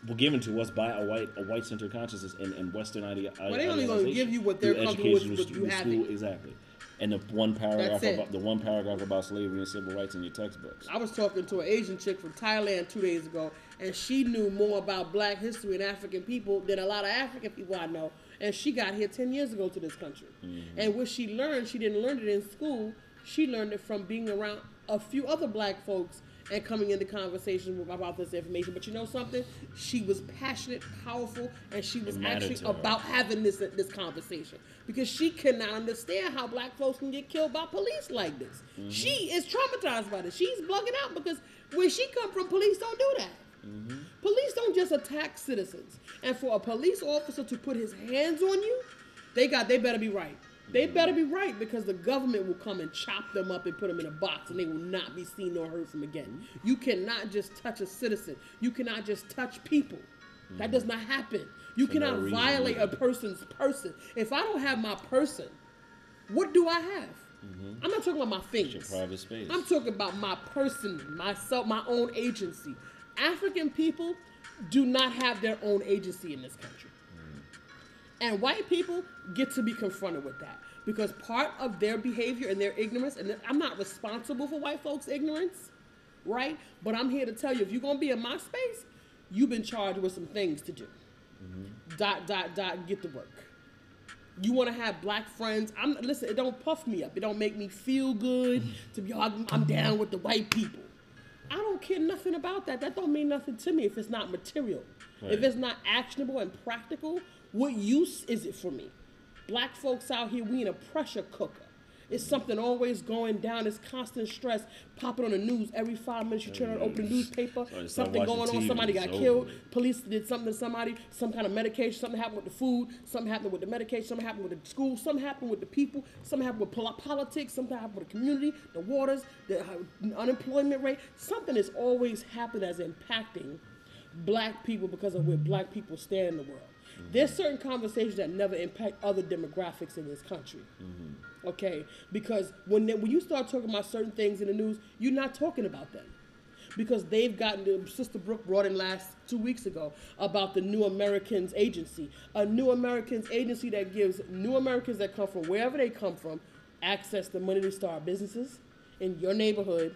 Speaker 2: Were given to us by a white a white centered consciousness and, and Western idea.
Speaker 1: they only gonna give you what they're comfortable with-
Speaker 2: education,
Speaker 1: with you having.
Speaker 2: school, exactly. And the one paragraph about the one paragraph about slavery and civil rights in your textbooks.
Speaker 1: I was talking to an Asian chick from Thailand two days ago, and she knew more about Black history and African people than a lot of African people I know. And she got here ten years ago to this country. Mm-hmm. And what she learned, she didn't learn it in school. She learned it from being around a few other Black folks and coming into conversation with, about this information. But you know something? She was passionate, powerful, and she was actually about having this this conversation because she cannot understand how black folks can get killed by police like this.
Speaker 2: Mm-hmm.
Speaker 1: She is traumatized by this. She's bugging out because where she come from, police don't do that.
Speaker 2: Mm-hmm.
Speaker 1: Police don't just attack citizens. And for a police officer to put his hands on you, they got they better be right. They better be right because the government will come and chop them up and put them in a box and they will not be seen nor heard from again. You cannot just touch a citizen. You cannot just touch people. That does not happen. You
Speaker 2: For
Speaker 1: cannot
Speaker 2: reason,
Speaker 1: violate a person's person. If I don't have my person, what do I have? Mm-hmm. I'm not talking about my
Speaker 2: It's
Speaker 1: things.
Speaker 2: your private space.
Speaker 1: I'm talking about my person, myself, my own agency. African people do not have their own agency in this country. And white people get to be confronted with that because part of their behavior and their ignorance, and I'm not responsible for white folks' ignorance, right? But I'm here to tell you if you're going to be in my space, you've been charged with some things to do. Mm-hmm. Dot, dot, dot, get to work. You want to have black friends. I'm listen. It don't puff me up. It don't make me feel good [LAUGHS] to be. "Oh, I'm, I'm down with the white people. I don't care nothing about that. That don't mean nothing to me if it's not material. If it's not actionable and practical, what use is it for me? Black folks out here, we in a pressure cooker. It's something always going down. It's constant stress popping on the news every five minutes. You turn on, open the newspaper,
Speaker 2: So
Speaker 1: something going on.
Speaker 2: TV,
Speaker 1: Somebody got killed. Police did something to somebody. Some kind of medication. Something happened with the food. Something happened with the medication. Something happened with the school. Something happened with the people. Something happened with pol- politics. Something happened with the community, the waters, the uh, unemployment rate. Something is always happening that's impacting black people because of where black people stand in the world. There's mm-hmm. certain conversations that never impact other demographics in this country. Mm-hmm. Okay, because when they, when you start talking about certain things in the news, you're not talking about them because they've gotten the Sister Brooke brought in last two weeks ago about the New Americans Agency, a New Americans agency that gives New Americans that come from wherever they come from access to money to start businesses in your neighborhood,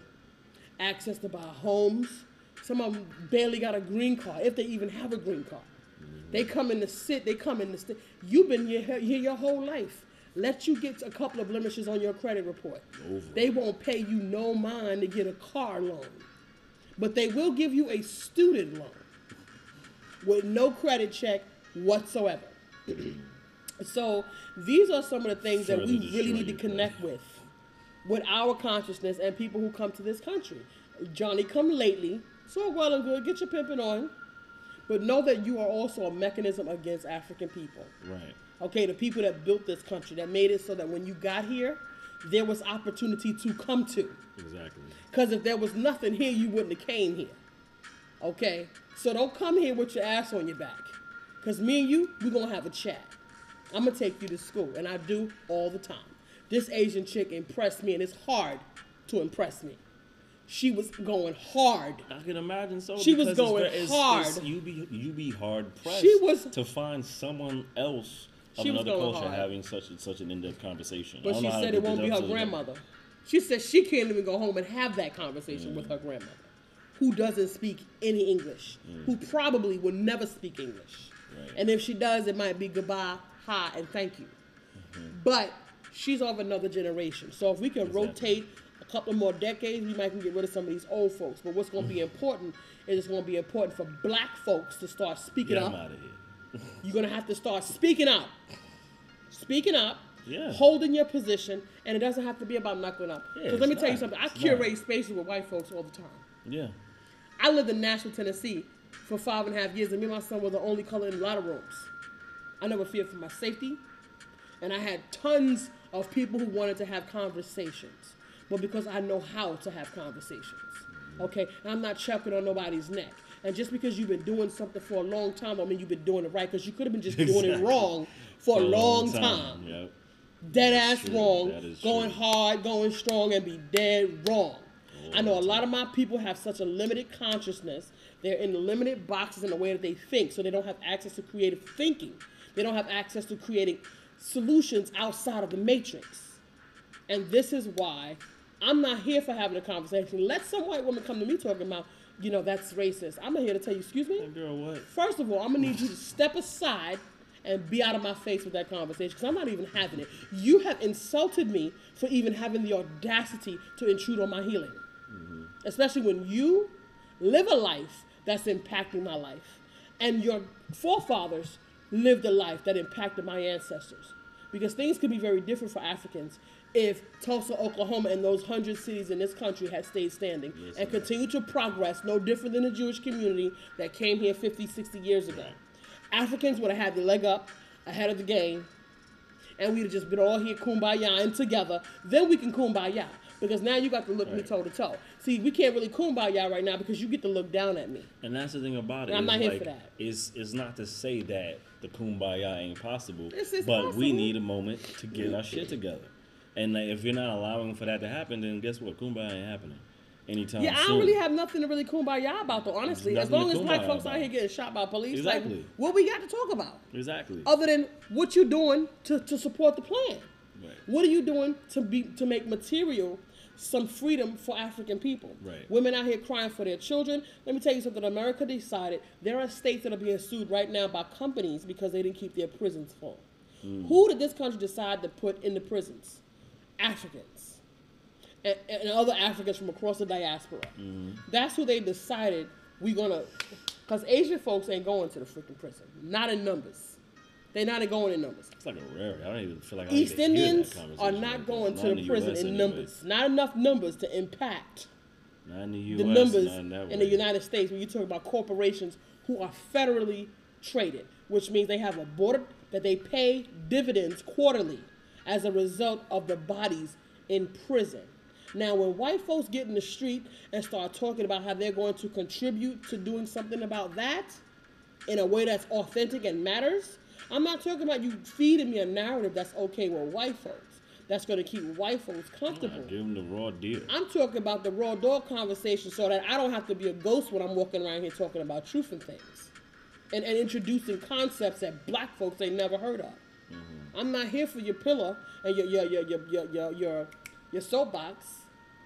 Speaker 1: access to buy homes. Some of them barely got a green card, if they even have a green card. They come in to sit, they come in to sit. You've been here, here your whole life. Let you get a couple of blemishes on your credit report.
Speaker 2: Over.
Speaker 1: They won't pay you no mind to get a car loan. But they will give you a student loan with no credit check whatsoever. [CLEARS THROAT] so these are some of the things that we really need to connect with with our consciousness and people who come to this country. Johnny come lately, so well and good, get your pimping on. But know that you are also a mechanism against African people.
Speaker 2: Right.
Speaker 1: Okay, the people that built this country, that made it so that when you got here, there was opportunity to come to.
Speaker 2: Exactly.
Speaker 1: Because if there was nothing here, you wouldn't have came here. Okay? So don't come here with your ass on your back. Because me and you, we're going to have a chat. I'm going to take you to school. And I do all the time. This Asian chick impressed me, and it's hard to impress me. She was going hard.
Speaker 2: I can imagine so.
Speaker 1: She was going
Speaker 2: it's, ve- it's,
Speaker 1: hard.
Speaker 2: It's, you be you be hard pressed.
Speaker 1: She was-
Speaker 2: to find someone else of another culture
Speaker 1: hard.
Speaker 2: having such such an in-depth conversation. I
Speaker 1: But she
Speaker 2: know how to
Speaker 1: said it won't be her grandmother. She said she can't even go home and have that conversation with her grandmother, who doesn't speak any English, who probably will never speak English.
Speaker 2: Right.
Speaker 1: And if she does, it might be goodbye, hi, and thank you. Mm-hmm. But she's of another generation. So if we can
Speaker 2: Exactly.
Speaker 1: rotate couple more decades, we might can get rid of some of these old folks. But what's going to be mm-hmm. important is it's going to be important for black folks to start speaking
Speaker 2: Get
Speaker 1: up.
Speaker 2: him out of here. [LAUGHS]
Speaker 1: You're gonna have to start speaking up. Speaking up,
Speaker 2: Yeah.
Speaker 1: holding your position, and it doesn't have to be about knuckling up.
Speaker 2: Yeah,
Speaker 1: Because let me tell you
Speaker 2: not.
Speaker 1: something. I
Speaker 2: It's
Speaker 1: curate
Speaker 2: not.
Speaker 1: spaces with white folks all the time.
Speaker 2: Yeah.
Speaker 1: I lived in Nashville, Tennessee for five and a half years, and me and my son were the only color in a lot of rooms. I never feared for my safety, and I had tons of people who wanted to have conversations, but because I know how to have conversations. Okay, and I'm not chucking on nobody's neck. And just because you've been doing something for a long time, don't mean you've been doing it right. Because you could have been just doing it wrong for a long time
Speaker 2: Yep.
Speaker 1: dead ass
Speaker 2: true.
Speaker 1: wrong, going
Speaker 2: true.
Speaker 1: hard, going strong, and be dead wrong. I know a lot of my people have such a limited consciousness. They're in limited boxes in the way that they think, so they don't have access to creative thinking. They don't have access to creating solutions outside of the matrix. And this is why I'm not here for having a conversation. Let some white woman come to me talking about, you know, that's racist. I'm not here to tell you, excuse me.
Speaker 2: Girl, what?
Speaker 1: First of all, I'm gonna need you to step aside and be out of my face with that conversation because I'm not even having it. You have insulted me for even having the audacity to intrude on my healing, mm-hmm. especially when you live a life that's impacting my life, and your forefathers lived a life that impacted my ancestors. Because things can be very different for Africans if Tulsa, Oklahoma, and those hundred cities in this country had stayed standing
Speaker 2: Yes,
Speaker 1: and continued to progress, no different than the Jewish community that came here 50, 60 years ago. Africans would have had the leg up ahead of the game. and we'd have just been all here kumbaya and together, then we can kumbaya. Because now you got to look me toe to toe. See, we can't really kumbaya right now because you get to look down at me.
Speaker 2: And that's the thing about it.
Speaker 1: And I'm not here for that.
Speaker 2: It's, it's not to say that the kumbaya ain't possible,
Speaker 1: It's- it's
Speaker 2: but we need a moment to get our shit together. And like, if you're not allowing for that to happen, then guess what? Kumbaya ain't happening anytime
Speaker 1: Yeah, I don't really have nothing to really kumbaya about though, honestly. As long as black folks out here getting shot by police,
Speaker 2: Exactly.
Speaker 1: like what we got to talk about?
Speaker 2: exactly.
Speaker 1: Other than what you're doing to, to support the plan.
Speaker 2: Right.
Speaker 1: What are you doing to be to make material some freedom for African people?
Speaker 2: Right.
Speaker 1: Women out here crying for their children. Let me tell you something. America decided there are states that are being sued right now by companies because they didn't keep their prisons full.
Speaker 2: Hmm.
Speaker 1: Who did this country decide to put in the prisons? Africans and, and other Africans from across the diaspora.
Speaker 2: Mm-hmm.
Speaker 1: That's who they decided we're gonna, because Asian folks ain't going to the freaking prison, not in numbers. They're not going in numbers.
Speaker 2: It's like a rarity. I don't even feel like I
Speaker 1: East
Speaker 2: need to hear that
Speaker 1: Indians are not going to the prison
Speaker 2: US
Speaker 1: in
Speaker 2: anyway.
Speaker 1: numbers. Not enough numbers to impact
Speaker 2: the US.
Speaker 1: the numbers
Speaker 2: not in, that
Speaker 1: in the. United States when you talk about corporations who are federally traded, which means they have a board that they pay dividends quarterly as a result of the bodies in prison. Now, when white folks get in the street and start talking about how they're going to contribute to doing something about that in a way that's authentic and matters, I'm not talking about you feeding me a narrative that's okay with white folks. That's going to keep white folks comfortable.
Speaker 2: Give them the raw deal.
Speaker 1: I'm talking about the raw dog conversation so that I don't have to be a ghost when I'm walking around here talking about truth and things. And, and introducing concepts that black folks ain't never heard of. I'm not here for your pillow and your your your your your your, your, your soapbox.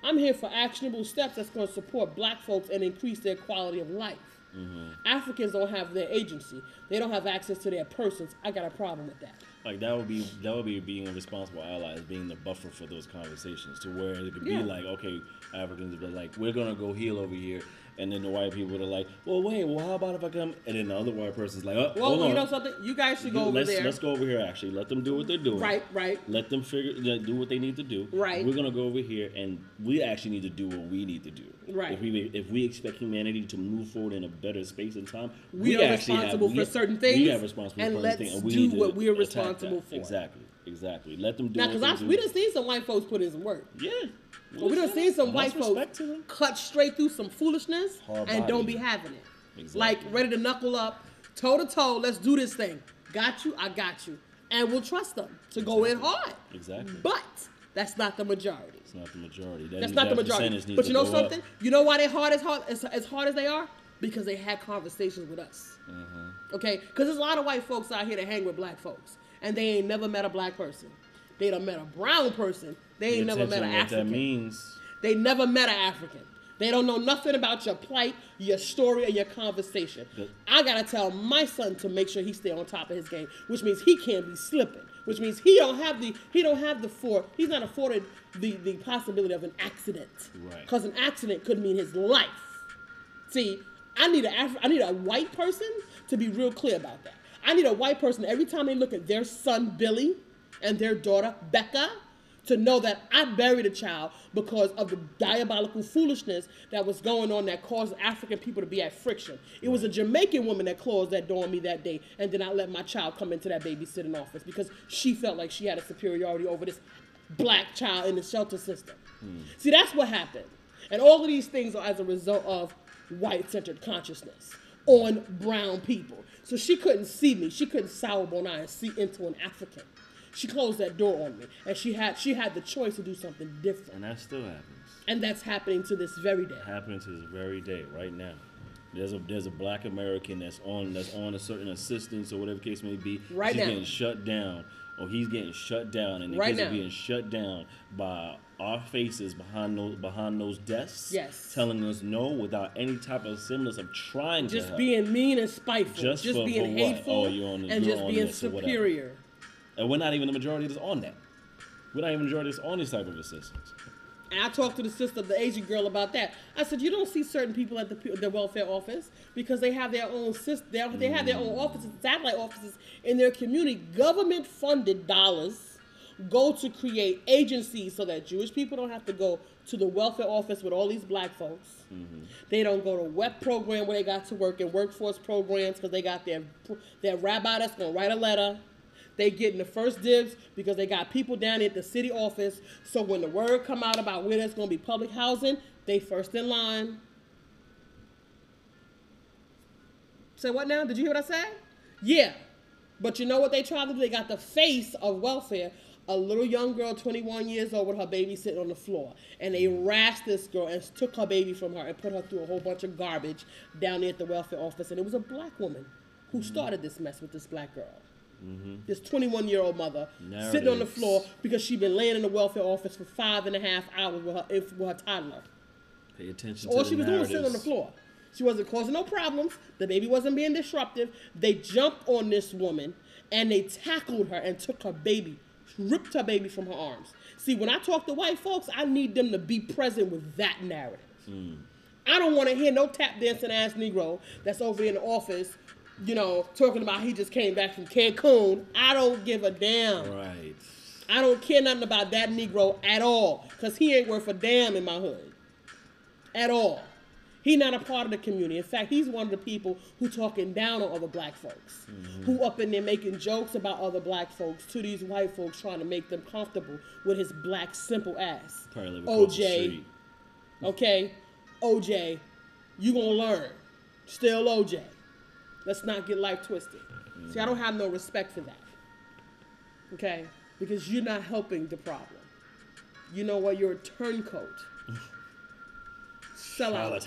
Speaker 1: I'm here for actionable steps that's going to support black folks and increase their quality of life. Mm-hmm. Africans don't have their agency. They don't have access to their persons. I got a problem with that.
Speaker 2: Like that would be that would be being a responsible ally, as being the buffer for those conversations, to where it could
Speaker 1: Yeah.
Speaker 2: be like, okay, Africans are like, we're gonna go heal over here, and then the white people are like, well, wait, well, how about if I come? And then the other white person's like, uh, oh,
Speaker 1: Well,
Speaker 2: hold on,
Speaker 1: you know something? You guys should go over
Speaker 2: let's
Speaker 1: there.
Speaker 2: let's go over here. Actually, let them do what they're doing.
Speaker 1: Right, right.
Speaker 2: Let them figure do what they need to do.
Speaker 1: Right.
Speaker 2: We're gonna go over here, and we actually need to do what we need to do.
Speaker 1: Right.
Speaker 2: If we if we expect humanity to move forward in a better space and time,
Speaker 1: We are
Speaker 2: actually
Speaker 1: responsible
Speaker 2: have,
Speaker 1: for certain things.
Speaker 2: We have responsible
Speaker 1: and
Speaker 2: for
Speaker 1: let's
Speaker 2: certain things, and we
Speaker 1: do what we're responsible
Speaker 2: that.
Speaker 1: for.
Speaker 2: Exactly. Exactly. Let them do.
Speaker 1: Now,
Speaker 2: what
Speaker 1: because we done seen some white folks put in some work.
Speaker 2: Yeah.
Speaker 1: Well, we done seen some white folks
Speaker 2: respect to them.
Speaker 1: cut straight through some foolishness
Speaker 2: Hard
Speaker 1: and don't be having it.
Speaker 2: Exactly.
Speaker 1: Like ready to knuckle up, toe to toe. Let's do this thing. Got you. I got you. And we'll trust them to go in hard.
Speaker 2: Exactly.
Speaker 1: But that's not the majority.
Speaker 2: It's not the majority. That
Speaker 1: That's
Speaker 2: needs-
Speaker 1: not the majority. But you know
Speaker 2: go up.
Speaker 1: something? You know why they hard as hard as, as hard as they are? Because they had conversations with us.
Speaker 2: Mm-hmm.
Speaker 1: Okay? Because there's a lot of white folks out here that hang with black folks, and they ain't never met a black person. They done met a brown person. They ain't never met an
Speaker 2: what that
Speaker 1: African.
Speaker 2: means.
Speaker 1: They never met an African. They don't know nothing about your plight, your story, or your conversation.
Speaker 2: Good.
Speaker 1: I gotta tell my son to make sure he stay on top of his game, which means he can't be slipping. Which means he don't have the he don't have the for he's not afforded the the possibility of an accident.
Speaker 2: Right.
Speaker 1: Because an accident could mean his life. See, I need a Af- I need a white person to be real clear about that. I need a white person every time they look at their son Billy and their daughter Becca to know that I buried a child because of the diabolical foolishness that was going on that caused African people to be at friction. It was a Jamaican woman that closed that door on me that day and did not let my child come into that babysitting office because she felt like she had a superiority over this black child in the shelter system. Hmm. See, that's what happened. And all of these things are as a result of white centered consciousness on brown people. So she couldn't see me. She couldn't sour one eye and see into an African. She closed that door on me. And she had she had the choice to do something different.
Speaker 2: And that still happens.
Speaker 1: And that's happening to this very day.
Speaker 2: happening to this very day, right now. There's a there's a black American that's on that's on a certain assistance or whatever case may be.
Speaker 1: Right
Speaker 2: She's
Speaker 1: now.
Speaker 2: getting shut down, or he's getting shut down, and the
Speaker 1: Right
Speaker 2: kids
Speaker 1: now.
Speaker 2: are being shut down by our faces behind those behind those desks.
Speaker 1: Yes.
Speaker 2: telling us no without any type of semblance of trying to
Speaker 1: Just being mean and spiteful.
Speaker 2: Just
Speaker 1: Just,
Speaker 2: for-
Speaker 1: being
Speaker 2: for oh,
Speaker 1: hateful
Speaker 2: Oh, on the-
Speaker 1: and just being superior.
Speaker 2: And we're not even the majority that's on that. We're not even the majority that's on this type of assistance.
Speaker 1: And I talked to the sister the Asian girl about that. I said, you don't see certain people at the, the welfare office because they have their own system. They have, they have their own offices, satellite offices in their community. Government-funded dollars go to create agencies so that Jewish people don't have to go to the welfare office with all these black folks. Mm-hmm. They don't go to WEP program where they got to work in workforce programs because they got their their rabbi that's gonna write a letter They getting the first dibs because they got people down at the city office. So when the word come out about where there's gonna be public housing, they first in line. Say what now? Did you hear what I said? Yeah. But you know what they tried to do? They got the face of welfare. A little young girl, 21 years old, with her baby sitting on the floor. And they harassed this girl and took her baby from her and put her through a whole bunch of garbage down there at the welfare office. And it was a black woman who started this mess with this black girl. This 21 year old mother sitting on the floor because she'd been laying in the welfare office for five and a half hours with her, with her toddler.
Speaker 2: Pay attention
Speaker 1: All she was doing was sitting on the floor. She wasn't causing no problems. The baby wasn't being disruptive. They jumped on this woman and they tackled her and took her baby, ripped her baby from her arms. See, when I talk to white folks, I need them to be present with that narrative. I don't want to hear no tap dancing ass Negro that's over in the office, you know, talking about he just came back from Cancun. I don't give a damn.
Speaker 2: Right.
Speaker 1: I don't care nothing about that Negro at all, cause he ain't worth a damn in my hood. At all. He not a part of the community. In fact, he's one of the people who talking down on other black folks, mm-hmm. who up in there making jokes about other black folks to these white folks, trying to make them comfortable with his black simple ass.
Speaker 2: Probably live across the
Speaker 1: OJ, okay, OJ, you gonna learn. Still OJ. Let's not get life twisted. See, I don't have no respect for that. Okay? Because you're not helping the problem. You know what? You're a turncoat. Sell out.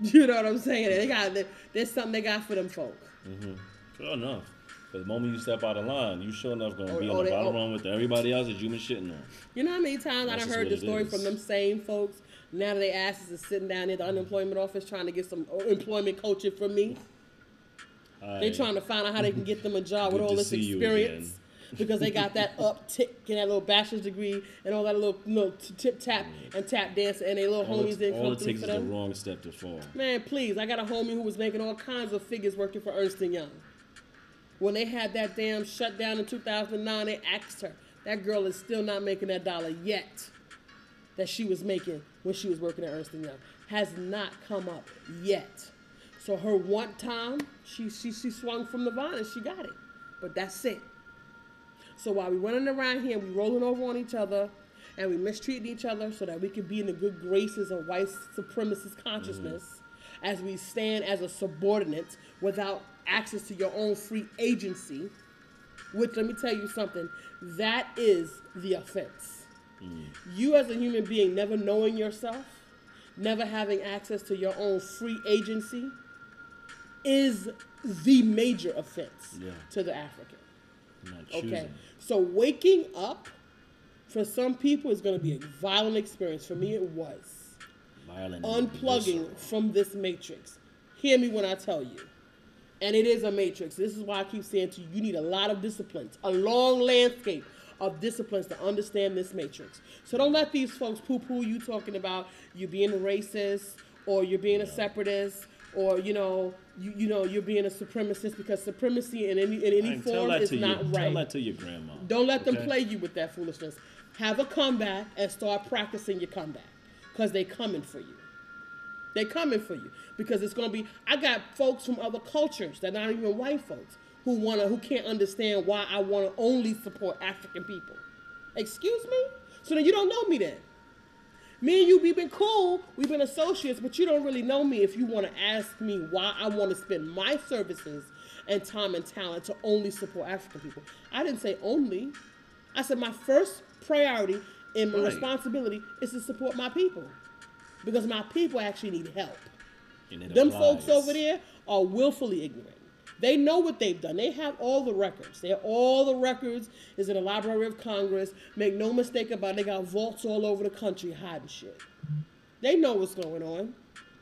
Speaker 1: You know what I'm saying? They got there's something they got for them folk. Mm-hmm.
Speaker 2: Sure enough. But the moment you step out of line, you sure enough gonna
Speaker 1: Oh,
Speaker 2: be
Speaker 1: oh,
Speaker 2: on the
Speaker 1: they-
Speaker 2: bottom
Speaker 1: oh.
Speaker 2: run with everybody else that you been shitting on.
Speaker 1: You know how many times
Speaker 2: I've
Speaker 1: heard the story
Speaker 2: is.
Speaker 1: from them same folks? Now that they asses is sitting down at the unemployment office trying to get some employment coaching from me. They
Speaker 2: Aye.
Speaker 1: trying to find out how they can get them a job with all this experience because they got that [LAUGHS] uptick in that little bachelor's degree and all that little little tip tap and tap dance and they little
Speaker 2: all
Speaker 1: homies didn't
Speaker 2: all
Speaker 1: come
Speaker 2: it takes
Speaker 1: for
Speaker 2: is the wrong step to fall.
Speaker 1: Man, please, I got a homie who was making all kinds of figures working for Ernst and Young. When they had that damn shutdown in 2009, they asked her. That girl is still not making that dollar yet that she was making when she was working at Ernst and Young. Has not come up yet. So her one time, she she she swung from the vine and she got it. But that's it. So while we're running around here, we rolling over on each other, and we mistreating each other so that we can be in the good graces of white supremacist consciousness, mm-hmm. as we stand as a subordinate without access to your own free agency. Which let me tell you something, that is the offense. Mm. You as a human being never knowing yourself, never having access to your own free agency, is the major offense
Speaker 2: Yeah.
Speaker 1: to the African. Okay. So waking up for some people is going to be a violent experience. For me, it was
Speaker 2: Violent
Speaker 1: unplugging from this matrix. Hear me when I tell you. And it is a matrix. This is why I keep saying to you, you need a lot of disciplines, a long landscape of disciplines to understand this matrix. So don't let these folks poo-poo you talking about you being a racist or you're being a separatist or you know you, you know you're being a supremacist because supremacy in any in any
Speaker 2: And
Speaker 1: form is not
Speaker 2: your,
Speaker 1: right.
Speaker 2: Tell that to your grandma.
Speaker 1: Don't let them
Speaker 2: okay?
Speaker 1: play you with that foolishness. Have a comeback and start practicing your comeback because they coming for you. They coming for you because it's gonna be. I got folks from other cultures that are not even white folks who wanna who can't understand why I wanna only support African people. Excuse me. So then you don't know me then. Me and you, we've been cool, we've been associates, but you don't really know me if you want to ask me why I want to spend my services and time and talent to only support African people. I didn't say only. I said my first priority and my
Speaker 2: Right.
Speaker 1: responsibility is to support my people because my people actually need help.
Speaker 2: And
Speaker 1: Them
Speaker 2: applies.
Speaker 1: folks over there are willfully ignorant. They know what they've done. They have all the records. They have all the records is in the Library of Congress. Make no mistake about it, they got vaults all over the country hiding shit. They know what's going on.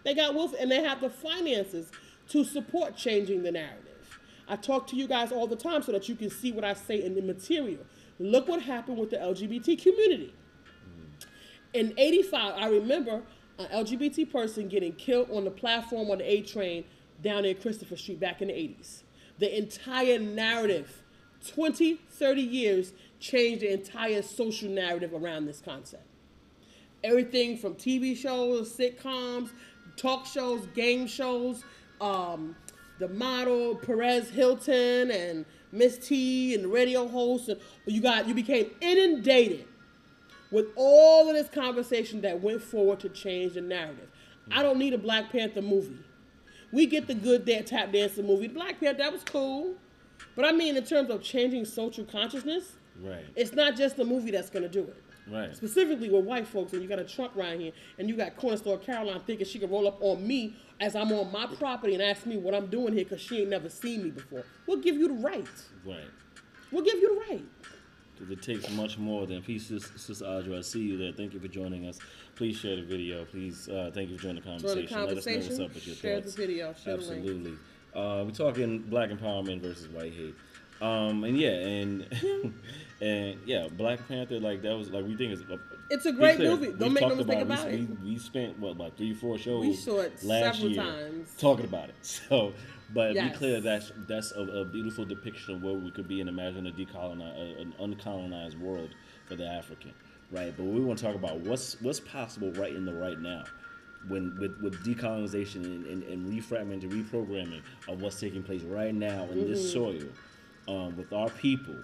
Speaker 1: They got wolf and they have the finances to support changing the narrative. I talk to you guys all the time so that you can see what I say in the material. Look what happened with the LGBT community. In 85, I remember an LGBT person getting killed on the platform on the A train down in Christopher Street back in the 80s. The entire narrative, 20, 30 years, changed the entire social narrative around this concept. Everything from TV shows, sitcoms, talk shows, game shows, um, the model Perez Hilton and Miss T and the radio host, and you got you became inundated with all of this conversation that went forward to change the narrative. I don't need a Black Panther movie. We get the good da- tap dancing movie. Black Panther, that was cool. But I mean, in terms of changing social consciousness,
Speaker 2: Right.
Speaker 1: it's not just the movie that's going to do it.
Speaker 2: Right.
Speaker 1: Specifically with white folks, and you got a Trump right here, and you got corner store Caroline thinking she can roll up on me as I'm on my property and ask me what I'm doing here because she ain't never seen me before. We'll give you the right.
Speaker 2: Right.
Speaker 1: We'll give you the right.
Speaker 2: It takes much more than peace, Sis- Sister Audra. I see you there. Thank you for joining us. Please share the video. Please, uh, thank you for joining the
Speaker 1: Join
Speaker 2: conversation.
Speaker 1: the
Speaker 2: Let us know what's up with your
Speaker 1: Share the
Speaker 2: thoughts.
Speaker 1: video. Share the link.
Speaker 2: Absolutely. Uh, we're talking black empowerment versus white hate. Um, and yeah, and [LAUGHS] and yeah, Black Panther, like that was like we think is. A,
Speaker 1: It's a great
Speaker 2: clear,
Speaker 1: movie. Don't make no mistake
Speaker 2: we-
Speaker 1: about
Speaker 2: we,
Speaker 1: it.
Speaker 2: We, spent what like three, four shows.
Speaker 1: We saw it
Speaker 2: last
Speaker 1: several
Speaker 2: year
Speaker 1: times.
Speaker 2: talking about it. [LAUGHS] So, but be clear that's that's a, a beautiful depiction of where we could be and imagine a decolonized, an uncolonized world for the African, right? But we want to talk about what's what's possible right in the right now. When with, with decolonization and, and, and refragmenting, reprogramming of what's taking place right now in
Speaker 1: Mm-hmm.
Speaker 2: this soil, um, with our people,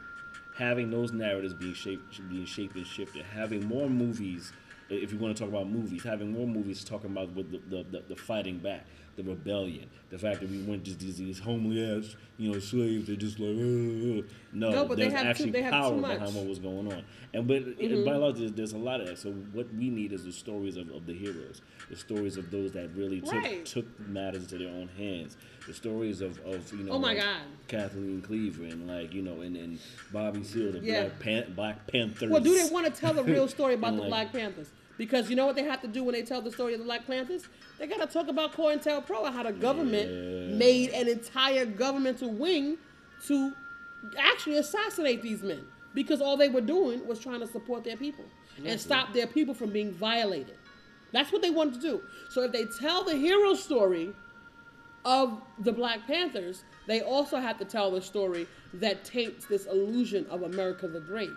Speaker 2: having those narratives being shaped, being shaped and shifted, having more movies. If you want to talk about movies, having more movies talking about with the, the, the, the fighting back, the rebellion, the fact that we went just these, these homely ass, you know, slaves. They're just like, "Ugh." no,
Speaker 1: No, but they
Speaker 2: there's actually
Speaker 1: they have too
Speaker 2: power.
Speaker 1: Mm-hmm.
Speaker 2: behind what was going on. And but by and large, there's, there's a lot of that. So what we need is the stories of, of the heroes, the stories of those that really took
Speaker 1: Right.
Speaker 2: took matters into their own hands, the stories of, of you know,
Speaker 1: Oh my
Speaker 2: like
Speaker 1: God.
Speaker 2: Kathleen Cleaver and like you know, and, and Bobby Seale, the
Speaker 1: Yeah.
Speaker 2: Black Pan- Black Panthers.
Speaker 1: Well, do they want to tell the real story about the
Speaker 2: like-
Speaker 1: Black Panthers? Because you know what they have to do when they tell the story of the Black Panthers? They got to talk about COINTELPRO and how the government
Speaker 2: Yeah.
Speaker 1: made an entire governmental wing to actually assassinate these men. Because all they were doing was trying to support their people and stop their people from being violated. That's what they wanted to do. So if they tell the hero story of the Black Panthers, they also have to tell the story that taints this illusion of America the Great.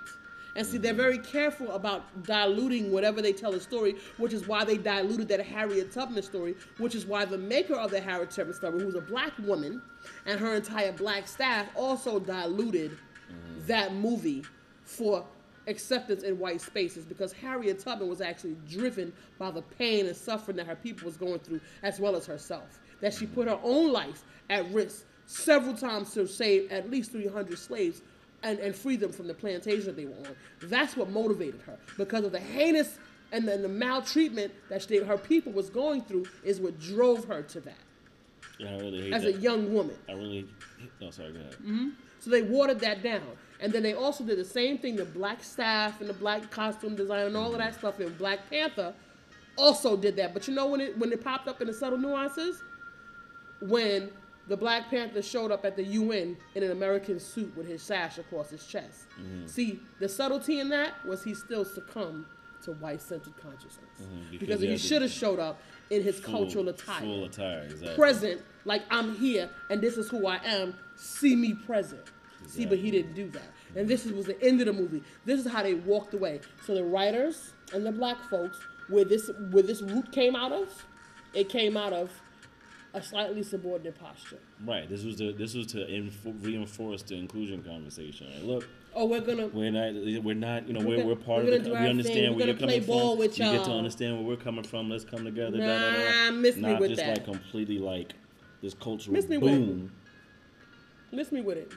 Speaker 1: And see, they're very careful about diluting whatever they tell a story, which is why they diluted that Harriet Tubman story, which is why the maker of the Harriet Tubman story, who's a black woman, and her entire black staff also diluted that movie for acceptance in white spaces because Harriet Tubman was actually driven by the pain and suffering that her people was going through as well as herself. That she put her own life at risk several times to save at least 300 slaves and, and free them from the plantation that they were on. That's what motivated her because of the heinous and the, the maltreatment that she, her people was going through is what drove her to that
Speaker 2: Yeah, I really hate
Speaker 1: as
Speaker 2: that.
Speaker 1: a young woman.
Speaker 2: I really. No, sorry. Go ahead. Mm-hmm.
Speaker 1: So they watered that down. And then they also did the same thing, the black staff and the black costume design and all of that mm-hmm. stuff in Black Panther also did that. But you know when it when it popped up in the subtle nuances? When the Black Panther showed up at the UN in an American suit with his sash across his chest. Mm-hmm. See, the subtlety in that was he still succumbed to white centered consciousness.
Speaker 2: Mm-hmm, because
Speaker 1: Because
Speaker 2: he
Speaker 1: he should have showed up in his
Speaker 2: Full-
Speaker 1: cultural attire
Speaker 2: Full attire. Exactly.
Speaker 1: present, like I'm here and this is who I am. See me present. See, but he didn't do that. And this was the end of the movie. This is how they walked away. So the writers and the black folks, where this where this root came out of, it came out of a slightly subordinate posture.
Speaker 2: Right. This was the this was to inf- reinforce the inclusion conversation. Like, look,
Speaker 1: Oh, we're gonna
Speaker 2: we're not we're not you know
Speaker 1: We're
Speaker 2: we're, we're part
Speaker 1: we're
Speaker 2: of the we understand where you're coming
Speaker 1: ball
Speaker 2: from.
Speaker 1: with
Speaker 2: you get to understand where we're coming from. Let's come together. da, da,
Speaker 1: Nah,
Speaker 2: da.
Speaker 1: miss me
Speaker 2: Not
Speaker 1: with
Speaker 2: just
Speaker 1: that.
Speaker 2: like completely like this cultural
Speaker 1: Miss me with
Speaker 2: boom
Speaker 1: miss me with it.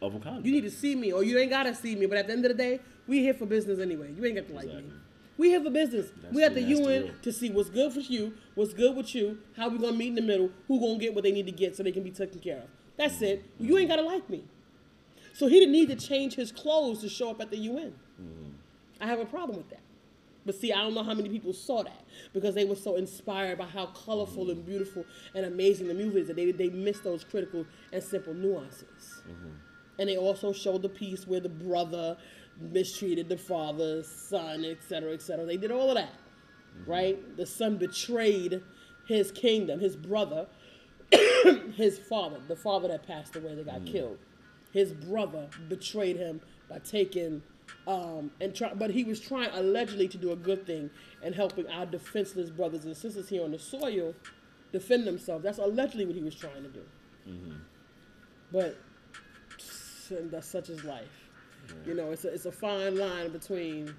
Speaker 2: of Wakanda.
Speaker 1: You need to see me, or you ain't gotta see me. But at the end of the day, we here for business anyway. You ain't got to like me. We have a business.
Speaker 2: That's
Speaker 1: we at
Speaker 2: the-
Speaker 1: the
Speaker 2: that's the
Speaker 1: UN
Speaker 2: real.
Speaker 1: to see what's good for you, what's good with you, how we gonna meet in the middle, who gonna get what they need to get so they can be taken care of. That's it. Mm-hmm. You ain't gotta like me. So he didn't need to change his clothes to show up at the UN. Mm-hmm. I have a problem with that. But see, I don't know how many people saw that because they were so inspired by how colorful mm-hmm. and beautiful and amazing the movie is that they, they missed those critical and simple nuances. And they also showed the piece where the brother mistreated the father, son, et cetera, et cetera. They did all of that, mm-hmm. right? The son betrayed his kingdom, his brother, [COUGHS] his father, the father that passed away that got mm-hmm. killed. His brother betrayed him by taking, um, and try, but he was trying allegedly to do a good thing and helping our defenseless brothers and sisters here on the soil defend themselves. That's allegedly what he was trying to do. Mm-hmm. But and that's such is life. You know, it's a, it's a fine line between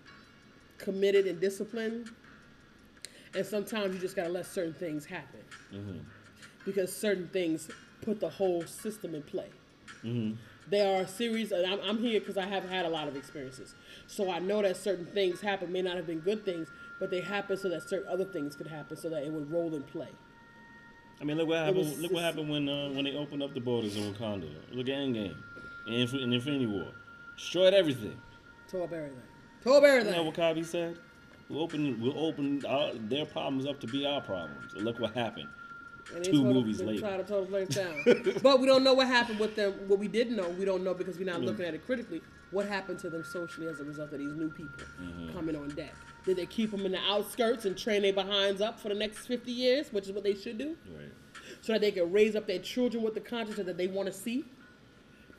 Speaker 1: committed and disciplined, and sometimes you just gotta let certain things happen because certain things put the whole system in play. There are a series, and I'm, I'm here because I have had a lot of experiences, so I know that certain things happen may not have been good things, but they happen so that certain other things could happen, so that it would roll in play.
Speaker 2: I mean, look what happened.
Speaker 1: was-
Speaker 2: look what happened when uh, when they opened up the borders in Wakanda. Look at Endgame and Infinity War, destroyed everything.
Speaker 1: Tore up everything. Tore up everything.
Speaker 2: You know what Kabi said? We'll open we'll open our, their problems up to be our problems. And look what happened.
Speaker 1: And
Speaker 2: Two movies later.
Speaker 1: Try to total flames down. [LAUGHS] but we don't know what happened with them. What we didn't know, we don't know because we're not looking at it critically. What happened to them socially as a result of these new people
Speaker 2: Mm-hmm.
Speaker 1: coming on deck? Did they keep them in the outskirts and train their behinds up for the next 50 years, which is what they should do,
Speaker 2: Right.
Speaker 1: so that they can raise up their children with the consciousness that they want to see?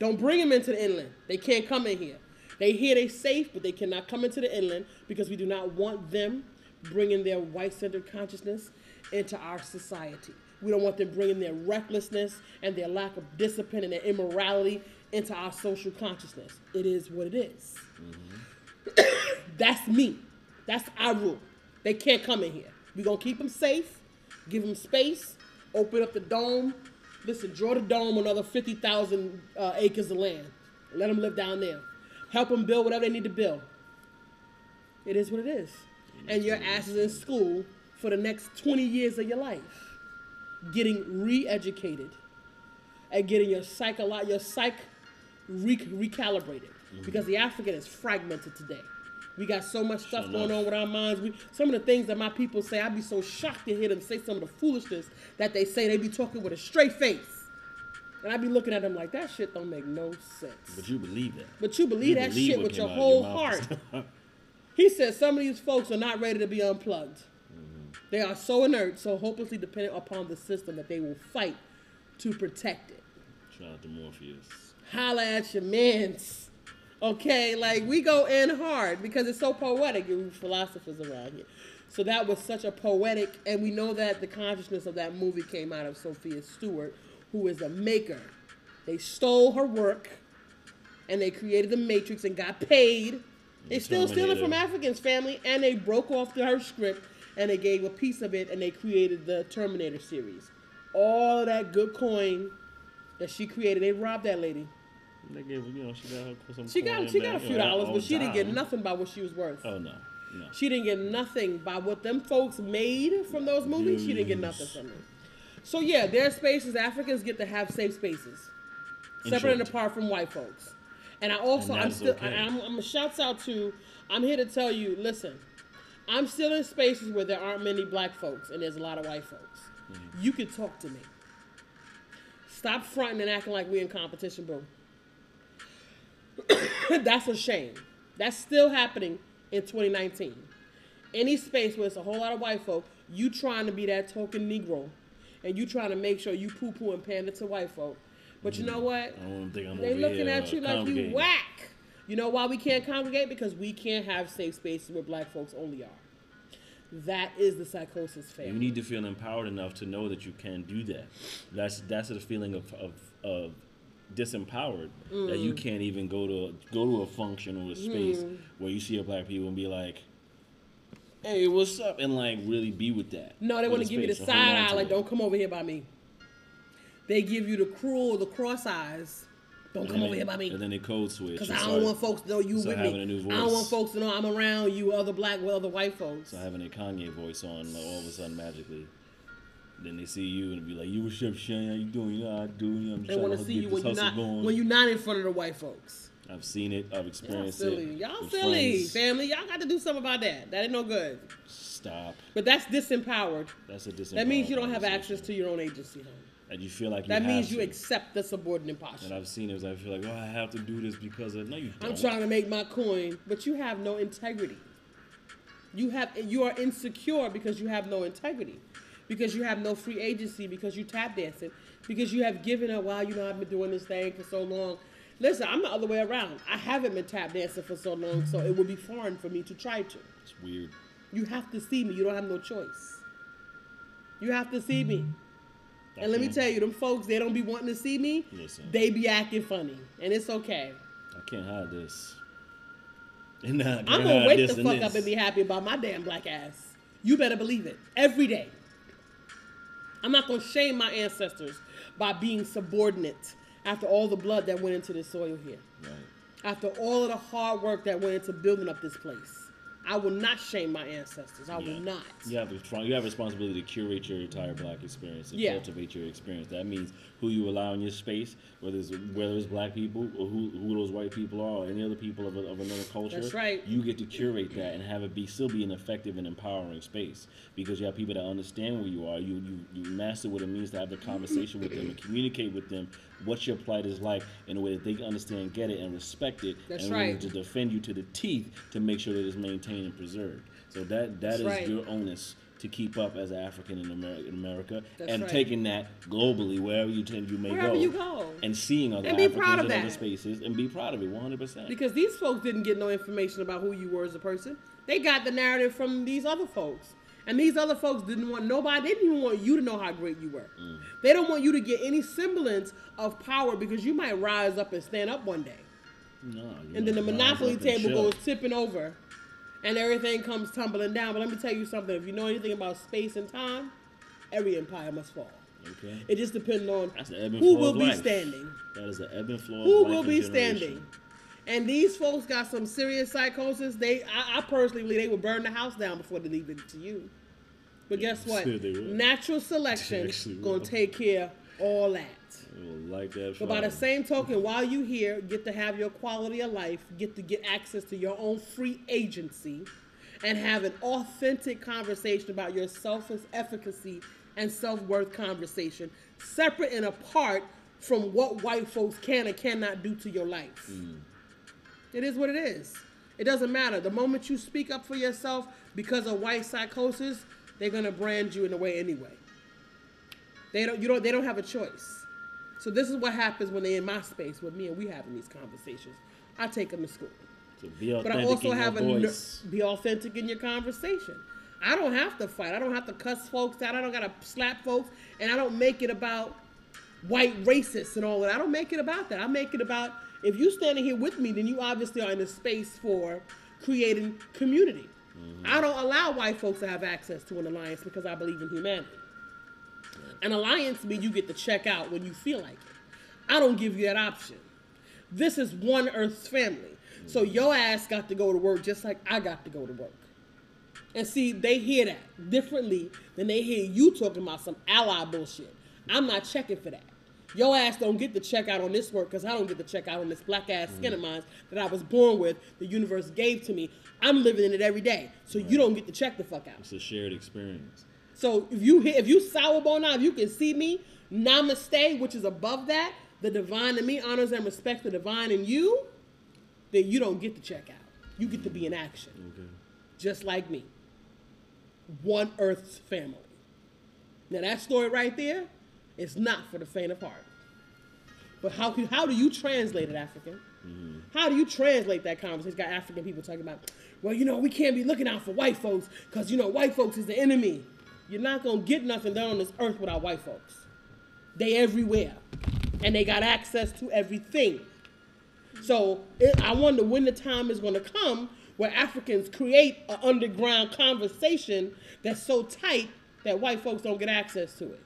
Speaker 1: Don't bring them into the inland. They can't come in here. They here they safe, but they cannot come into the inland because we do not want them bringing their white-centered consciousness into our society. We don't want them bringing their recklessness and their lack of discipline and their immorality into our social consciousness. It is what it is. Mm-hmm. [COUGHS] That's me. That's our rule. They can't come in here. We're going to keep them safe, give them space, open up the dome. Listen, draw the dome another 50,000 uh, acres of land. Let them live down there. Help them build whatever they need to build. It is what it is. And your ass is in school for the next 20 years of your life, getting re educated and getting your psycho your psych re- recalibrated because the African is fragmented today. We got so much stuff going on with our minds. We, some of the things that my people say, I'd be so shocked to hear them say some of the foolishness that they say. They'd be talking with a straight face, and I'd be looking at them like that shit don't make no sense.
Speaker 2: But you believe that.
Speaker 1: But you believe that
Speaker 2: believe
Speaker 1: shit with your whole
Speaker 2: mouth.
Speaker 1: heart. [LAUGHS] He said some of these folks are not ready to be unplugged.
Speaker 2: Mm-hmm.
Speaker 1: They are so inert, so hopelessly dependent upon the system that they will fight to protect it.
Speaker 2: Shout out to Morpheus.
Speaker 1: Holla at your mans. Okay, like we go in hard because it's so poetic. You philosophers around here. So that was such a poetic, and we know that the consciousness of that movie came out of Sophia Stewart, who is a maker. They stole her work, and they created the Matrix and got paid. They still stealing from Africans, family, and they broke off her script and they gave a piece of it and they created the Terminator series. All of that good coin that she created, they robbed that lady.
Speaker 2: They gave you know, she got her some
Speaker 1: She got she got a few dollars, but she didn't get nothing by what she was worth.
Speaker 2: Oh no, no.
Speaker 1: She didn't get nothing by what them folks made from those movies. She didn't get nothing from it. So yeah, their spaces. Africans get to have safe spaces,
Speaker 2: In
Speaker 1: separate and apart from white folks. And I also,
Speaker 2: And
Speaker 1: I'm still,
Speaker 2: okay.
Speaker 1: I'm, I'm a shouts out to. I'm here to tell you, listen, I'm still in spaces where there aren't many black folks and there's a lot of white folks.
Speaker 2: Mm-hmm.
Speaker 1: You can talk to me. Stop fronting and acting like we in competition, boo. [COUGHS] That's a shame. That's still happening in 2019. Any space where it's a whole lot of white folk, you trying to be that token Negro, and you trying to make sure you poo poo and pander to white folk. But you know what?
Speaker 2: I don't think I'm
Speaker 1: They looking
Speaker 2: here,
Speaker 1: at
Speaker 2: uh,
Speaker 1: you like you whack. You know why we can't congregate? Because we can't have safe spaces where black folks only are. That is the psychosis family.
Speaker 2: You need to feel empowered enough to know that you can do that. That's that's the feeling of of, of disempowered that
Speaker 1: Mm.
Speaker 2: you can't even go to go to a function or a space
Speaker 1: Mm-hmm.
Speaker 2: where you see a black people and be like, "Hey, what's up?" and like really be with that.
Speaker 1: No, they want to give you the
Speaker 2: space and hold
Speaker 1: side eye, like don't come over here by me. They give you the cruel, the cross eyes. Don't
Speaker 2: And
Speaker 1: come
Speaker 2: then
Speaker 1: over
Speaker 2: they-
Speaker 1: here by me.
Speaker 2: And then they code switch.
Speaker 1: Because I don't
Speaker 2: start-
Speaker 1: want folks to know you with
Speaker 2: having
Speaker 1: me.
Speaker 2: a new
Speaker 1: I don't want folks to know I'm around you, other black, with other white folks.
Speaker 2: start having a Kanye voice on like, all of a sudden magically. Then they see you and be like, "You what's up, Shane? How you doing? Yeah, I do. You know, I'm
Speaker 1: They
Speaker 2: trying
Speaker 1: want
Speaker 2: to
Speaker 1: to see you when you're
Speaker 2: hustle
Speaker 1: not
Speaker 2: going."
Speaker 1: when you're not in front of the white folks.
Speaker 2: I've seen it. I've
Speaker 1: Y'all
Speaker 2: experienced
Speaker 1: silly.
Speaker 2: it.
Speaker 1: Y'all silly,
Speaker 2: friends.
Speaker 1: family. Y'all got to do something about that. That ain't no good.
Speaker 2: Stop.
Speaker 1: But that's disempowered.
Speaker 2: That's a disempowered
Speaker 1: That means you don't have access to your own agency.
Speaker 2: And you feel like you
Speaker 1: That means you accept the subordinate posture. And.
Speaker 2: I've seen it. As I feel like, oh, I have to do this because of. No, you don't.
Speaker 1: I'm trying to make my coin, but you have no integrity. You have you are insecure because you have no integrity, because you have no free agency, because you tap dancing, because you have given up. Wow, you know I've been doing this thing for so long. Listen, I'm the other way around. I haven't been tap dancing for so long, so it would be foreign for me to try to.
Speaker 2: It's weird.
Speaker 1: You have to see me. You don't have no choice. You have to see me.
Speaker 2: I
Speaker 1: And let me tell you, them folks, they don't be wanting to see me.
Speaker 2: Listen.
Speaker 1: They be acting funny, and it's okay.
Speaker 2: I can't hide this.
Speaker 1: I'm gonna wake the fuck
Speaker 2: this.
Speaker 1: up and be happy about my damn black ass. You better believe it. Every day. I'm not gonna shame my ancestors by being subordinate after all the blood that went into the soil here.
Speaker 2: Right.
Speaker 1: After all of the hard work that went into building up this place. I will not shame my ancestors. I
Speaker 2: Yeah.
Speaker 1: will not.
Speaker 2: You have a you have a responsibility to curate your entire black experience and
Speaker 1: Yeah.
Speaker 2: cultivate your experience. That means who you allow in your space, whether it's whether it's black people or who, who those white people are, or any other people of, a, of another culture.
Speaker 1: That's right.
Speaker 2: You get to curate that and have it be still be an effective and empowering space because you have people that understand where you are. You you you master what it means to have the conversation with them and communicate with them what your plight is like in a way that they can understand, get it, and respect it,
Speaker 1: That's
Speaker 2: and willing
Speaker 1: right.
Speaker 2: to defend you to the teeth to make sure that it's maintained and preserved. So that that
Speaker 1: That's
Speaker 2: is
Speaker 1: right.
Speaker 2: your onus to keep up as an African in America, in America and
Speaker 1: right.
Speaker 2: taking that globally wherever you tend you may
Speaker 1: Wherever
Speaker 2: go,
Speaker 1: you go.
Speaker 2: and seeing other
Speaker 1: And
Speaker 2: Africans in other spaces and be proud of it 100. percent
Speaker 1: Because these folks didn't get no information about who you were as a person. They got the narrative from these other folks. And these other folks didn't want nobody, they didn't even want you to know how great you were. Mm. They don't want you to get any semblance of power because you might rise up and stand up one day.
Speaker 2: No,
Speaker 1: And then the monopoly table goes tipping over and everything comes tumbling down. But let me tell you something if you know anything about space and time, every empire must fall.
Speaker 2: Okay,
Speaker 1: It just depends on
Speaker 2: That's the ebb and
Speaker 1: who will be
Speaker 2: life.
Speaker 1: standing.
Speaker 2: that is the ebb and flow.
Speaker 1: Who will be standing? And these folks got some serious psychosis. They, I, I personally believe they would burn the house down before they leave it to you. But guess what? Natural selection gonna take care all that.
Speaker 2: Like that.
Speaker 1: But by the same token, while you here, get to have your quality of life, get to get access to your own free agency, and have an authentic conversation about your self-efficacy and self-worth conversation, separate and apart from what white folks can and cannot do to your life. It is what it is. It doesn't matter. The moment you speak up for yourself because of white psychosis, they're gonna brand you in a way anyway. They don't. You don't. They don't have a choice. So this is what happens when they're in my space with me and we having these conversations. I take them to school,
Speaker 2: So be
Speaker 1: but I also
Speaker 2: in
Speaker 1: have a
Speaker 2: your
Speaker 1: ner-
Speaker 2: voice.
Speaker 1: be authentic in your conversation. I don't have to fight. I don't have to cuss folks out. I don't gotta slap folks, and I don't make it about white racists and all that. I don't make it about that. I make it about if you standing here with me, then you obviously are in a space for creating community. Mm-hmm. I don't allow white folks to have access to an alliance because I believe in humanity. An alliance means you get to check out when you feel like it. I don't give you that option. This is one Earth's family. So mm-hmm. your ass got to go to work just like I got to go to work. And see, they hear that differently than they hear you talking about some ally bullshit. I'm not checking for that. Your ass don't get to check out on this work because I don't get to check out on this black ass skin of mine that I was born with, the universe gave to me. I'm living in it every day. So you don't get to check the fuck out.
Speaker 2: It's a shared experience.
Speaker 1: So if you hit, if you sour bone out, if you can see me, namaste, which is above that, the divine in me honors and respects the divine in you, then you don't get to check out. You get to be in action,
Speaker 2: Okay.
Speaker 1: just like me. One Earth's family. Now that story right there is not for the faint of heart. But how can, how do you translate it, African? Mm-hmm. How do you translate that conversation? Got African people talking about, well, you know, we can't be looking out for white folks because you know white folks is the enemy. You're not gonna get nothing done on this earth without white folks. They everywhere, and they got access to everything. So it, I wonder when the time is gonna come where Africans create an underground conversation that's so tight that white folks don't get access to it.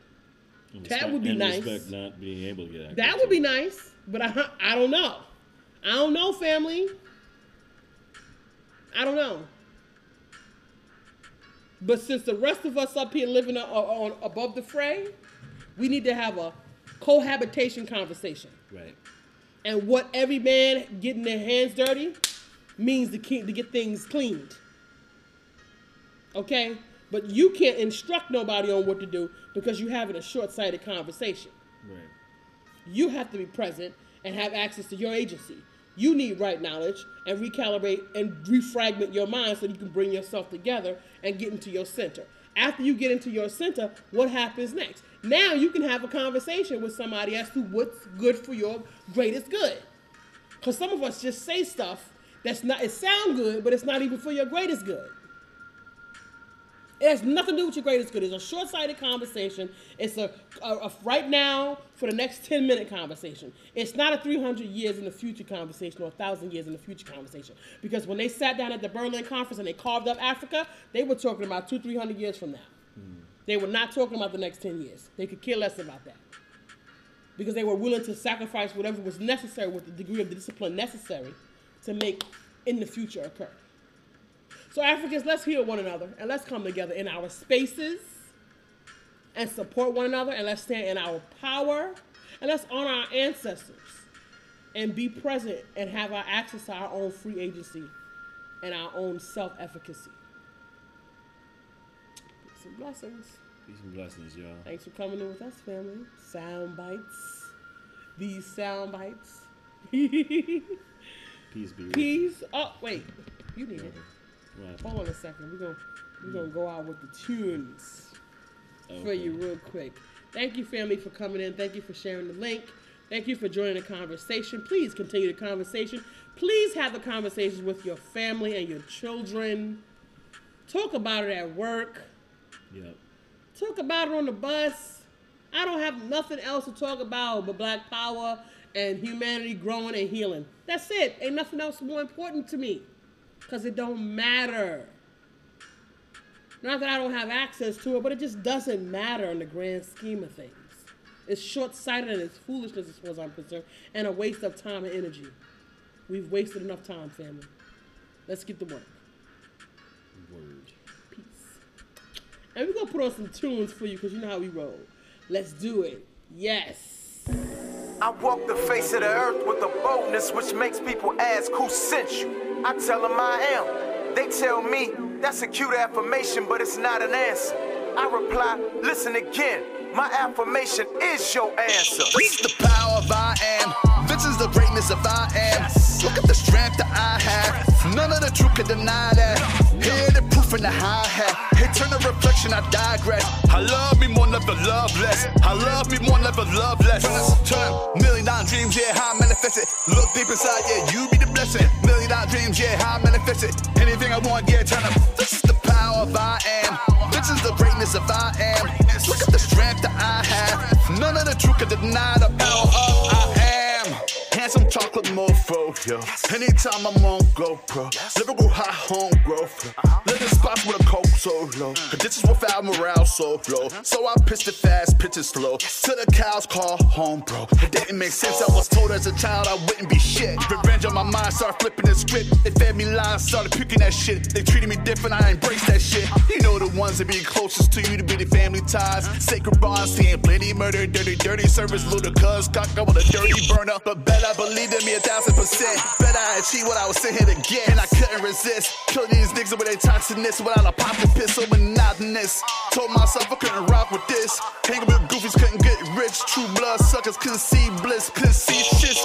Speaker 2: And
Speaker 1: That would be nice.
Speaker 2: Respect not being able to get access
Speaker 1: That would be nice, but I I don't know. I don't know, family. I don't know. But since the rest of us up here living on, on above the fray, we need to have a cohabitation conversation.
Speaker 2: Right.
Speaker 1: And what every man getting their hands dirty means to keep to get things cleaned. Okay? But you can't instruct nobody on what to do because you're having a short-sighted conversation.
Speaker 2: Right.
Speaker 1: You have to be present and have access to your agency. You need right knowledge and recalibrate and refragment your mind so you can bring yourself together and get into your center. After you get into your center, what happens next? Now you can have a conversation with somebody as to what's good for your greatest good. Because some of us just say stuff that's not, it sound good, but it's not even for your greatest good. It has nothing to do with your greatest good. It's a short-sighted conversation. It's a, a, a right now for the next 10 minute conversation. It's not a 300 years in the future conversation or a thousand years in the future conversation. Because when they sat down at the Berlin conference and they carved up Africa, they were talking about two, 300 years from now. Hmm. They were not talking about the next 10 years. They could care less about that. Because they were willing to sacrifice whatever was necessary with the degree of the discipline necessary to make in the future occur. So, Africans, let's heal one another and let's come together in our spaces and support one another and let's stand in our power and let's honor our ancestors and be present and have our access to our own free agency and our own self efficacy. Peace and blessings.
Speaker 2: Peace and blessings, y'all.
Speaker 1: Thanks for coming in with us, family. Sound bites. These sound bites. [LAUGHS]
Speaker 2: Peace be with you.
Speaker 1: Peace. Oh, wait. You need it.
Speaker 2: Right.
Speaker 1: Hold on a second. We're gonna we're gonna go out with the tunes for you real quick. Thank you, family, for coming in. Thank you for sharing the link. Thank you for joining the conversation. Please continue the conversation. Please have the conversations with your family and your children. Talk about it at work.
Speaker 2: Yep.
Speaker 1: Talk about it on the bus. I don't have nothing else to talk about but black power and humanity growing and healing. That's it. Ain't nothing else more important to me. Cause it don't matter. Not that I don't have access to it, but it just doesn't matter in the grand scheme of things. It's short-sighted and it's foolishness as far as I'm concerned, and a waste of time and energy. We've wasted enough time, family. Let's get to work.
Speaker 2: Word.
Speaker 1: Peace. And we're gonna put on some tunes for you because you know how we roll. Let's do it. Yes.
Speaker 6: I walk the face of the earth with a boldness which makes people ask who sent you. I tell them I am. They tell me that's a cute affirmation, but it's not an answer. I reply, listen again. My affirmation is your answer.
Speaker 7: This is the power of I am. This is the greatness of I am. Look at the strength that I have. None of the truth can deny that. Hear the proof in the hi hat. Turn the reflection, I digress. I love me more, never love less. I love me more, never love less. Turn, million dollar dreams, yeah, how I manifest it. Look deep inside, yeah, you be the blessing. Million dollar dreams, yeah, how I manifest it. Anything I want, yeah, turn up. This is the power of I am. This is the greatness of I am. Look at the strength that I have. None of the truth can deny the power of I am. Handsome chocolate mofo, yo. Anytime I'm on GoPro, yes. lyrical high home growth. Living spots with a coke so low. This is morale so low. So I pitched it fast, pitch it slow. Till the cows call home, bro. It didn't make sense. I was told as a child I wouldn't be shit. Revenge on my mind, started flipping the script. They fed me lies, started picking that shit. They treated me different, I embraced that shit. You know the ones that be closest to you to be the family ties. Sacred bonds, seeing plenty murder, dirty, dirty service, ludicrous, cock up with a dirty burner. But bet I believed in me a thousand percent. Bet I achieved what I was sitting here to get, and I couldn't resist. Kill these niggas with their toxicness without a popping pistol monotonous. Told myself I couldn't rock with this. Hanging with goofies couldn't get rich. True blood suckers couldn't see bliss, couldn't see shit.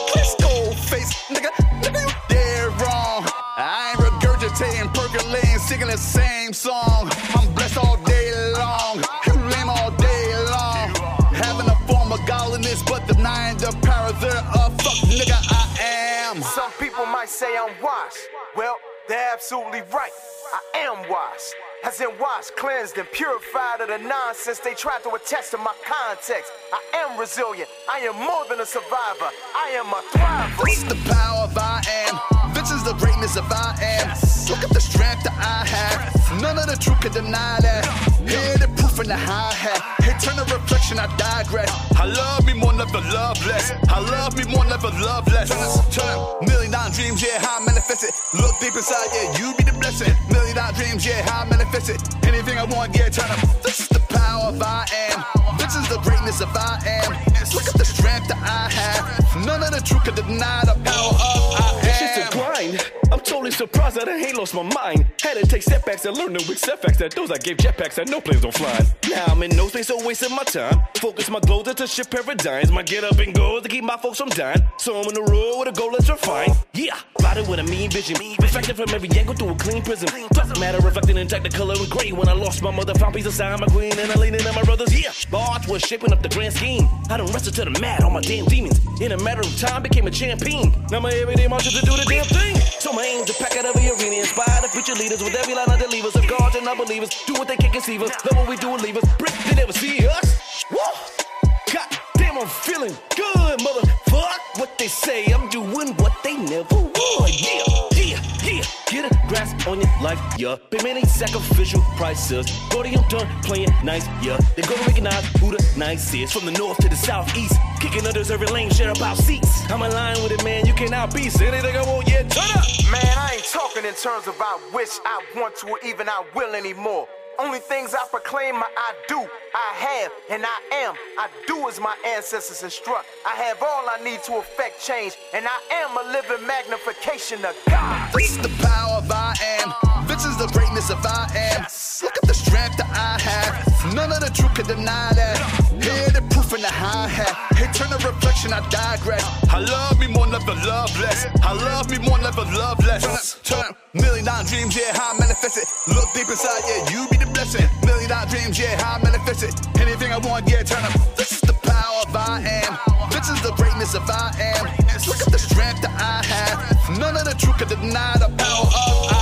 Speaker 7: Old face, nigga, nigga, you dead wrong. I ain't regurgitating, percolating, singing the same song. I'm blessed all day long. You lame all day long. Having a form of godliness, but denying the power thereof. Fuck nigga, I am.
Speaker 6: Some people might say I'm washed. Well, they're absolutely right. I am washed. As in washed, cleansed, and purified of the nonsense they tried to attest to my context. I am resilient. I am more than a survivor. I am a thriver.
Speaker 7: This is the power of I am. This is the greatness of I am. Look at the strength that I have. None of the truth can deny that. Hear the in the hi hat. Hey, turn the reflection, I digress. I love me more, never love less. I love me more, never love less. Turn, turn, million dollar dreams, yeah, how I manifest it. Look deep inside, yeah, you be the blessing. Million dollar dreams, yeah, how I manifest it. Anything I want, yeah, turn up. This is the power of I am. This is the greatness of I am. Look at the strength that I have. None of the truth can deny the power of I am
Speaker 3: It's just a grind. I'm totally surprised that I ain't lost my mind. Had to take setbacks and learn the weak setbacks that those I gave jetpacks that no planes don't fly. Now I'm in no space, so wasting my time. Focus my glow to shift paradigms. My get up and go to keep my folks from dying. So I'm on the road with a goal that's refined. Yeah, plotted with a mean vision. Reflected from every angle through a clean prism. Doesn't matter reflecting in the color and gray. When I lost my mother, found peace inside my queen, and I leaned in on my brothers. Yeah, Bart was shaping up the grand scheme. I done wrestled to the mat, all my damn demons. In a matter of time, became a champion. Now my everyday march to do the damn thing. So my aim's to pack out the arena. Inspire the future leaders with every line of the levers of gods and unbelievers. Do what they can't conceive us. Love what we do and leave us. Brick, they never see us. Woo! God damn, I'm feeling good, motherfuck. What they say, I'm doing what they never would. Yeah. Get a grasp on your life, yeah. Been many sacrificial prices. Podium done playing nice, yeah. They gonna recognize who the nice is. From the north to the southeast, kicking undeserving lanes, share about seats. I'm line with it, man. You cannot be. Say anything I want, yeah. Turn up.
Speaker 6: Man, I ain't talking in terms of I wish, I want to, or even I will anymore. Only things I proclaim, I I do, I have, and I am. I do as my ancestors instruct. I have all I need to affect change, and I am a living magnification of God.
Speaker 7: This is the power of I am. This is the greatness of I am. Look at the strength that I have. None of the truth can deny that. Proof in the hi hat. Hey, turn the reflection, I digress. I love me more, never love less. I love me more, never love less. Turn up, turn up. Million dollar dreams, yeah, how I manifest it. Look deep inside, yeah, you be the blessing. Million dollar dreams, yeah, how I manifest it. Anything I want, yeah, turn up. This is the power of I am. This is the greatness of I am. Look at the strength that I have. None of the truth can deny the power of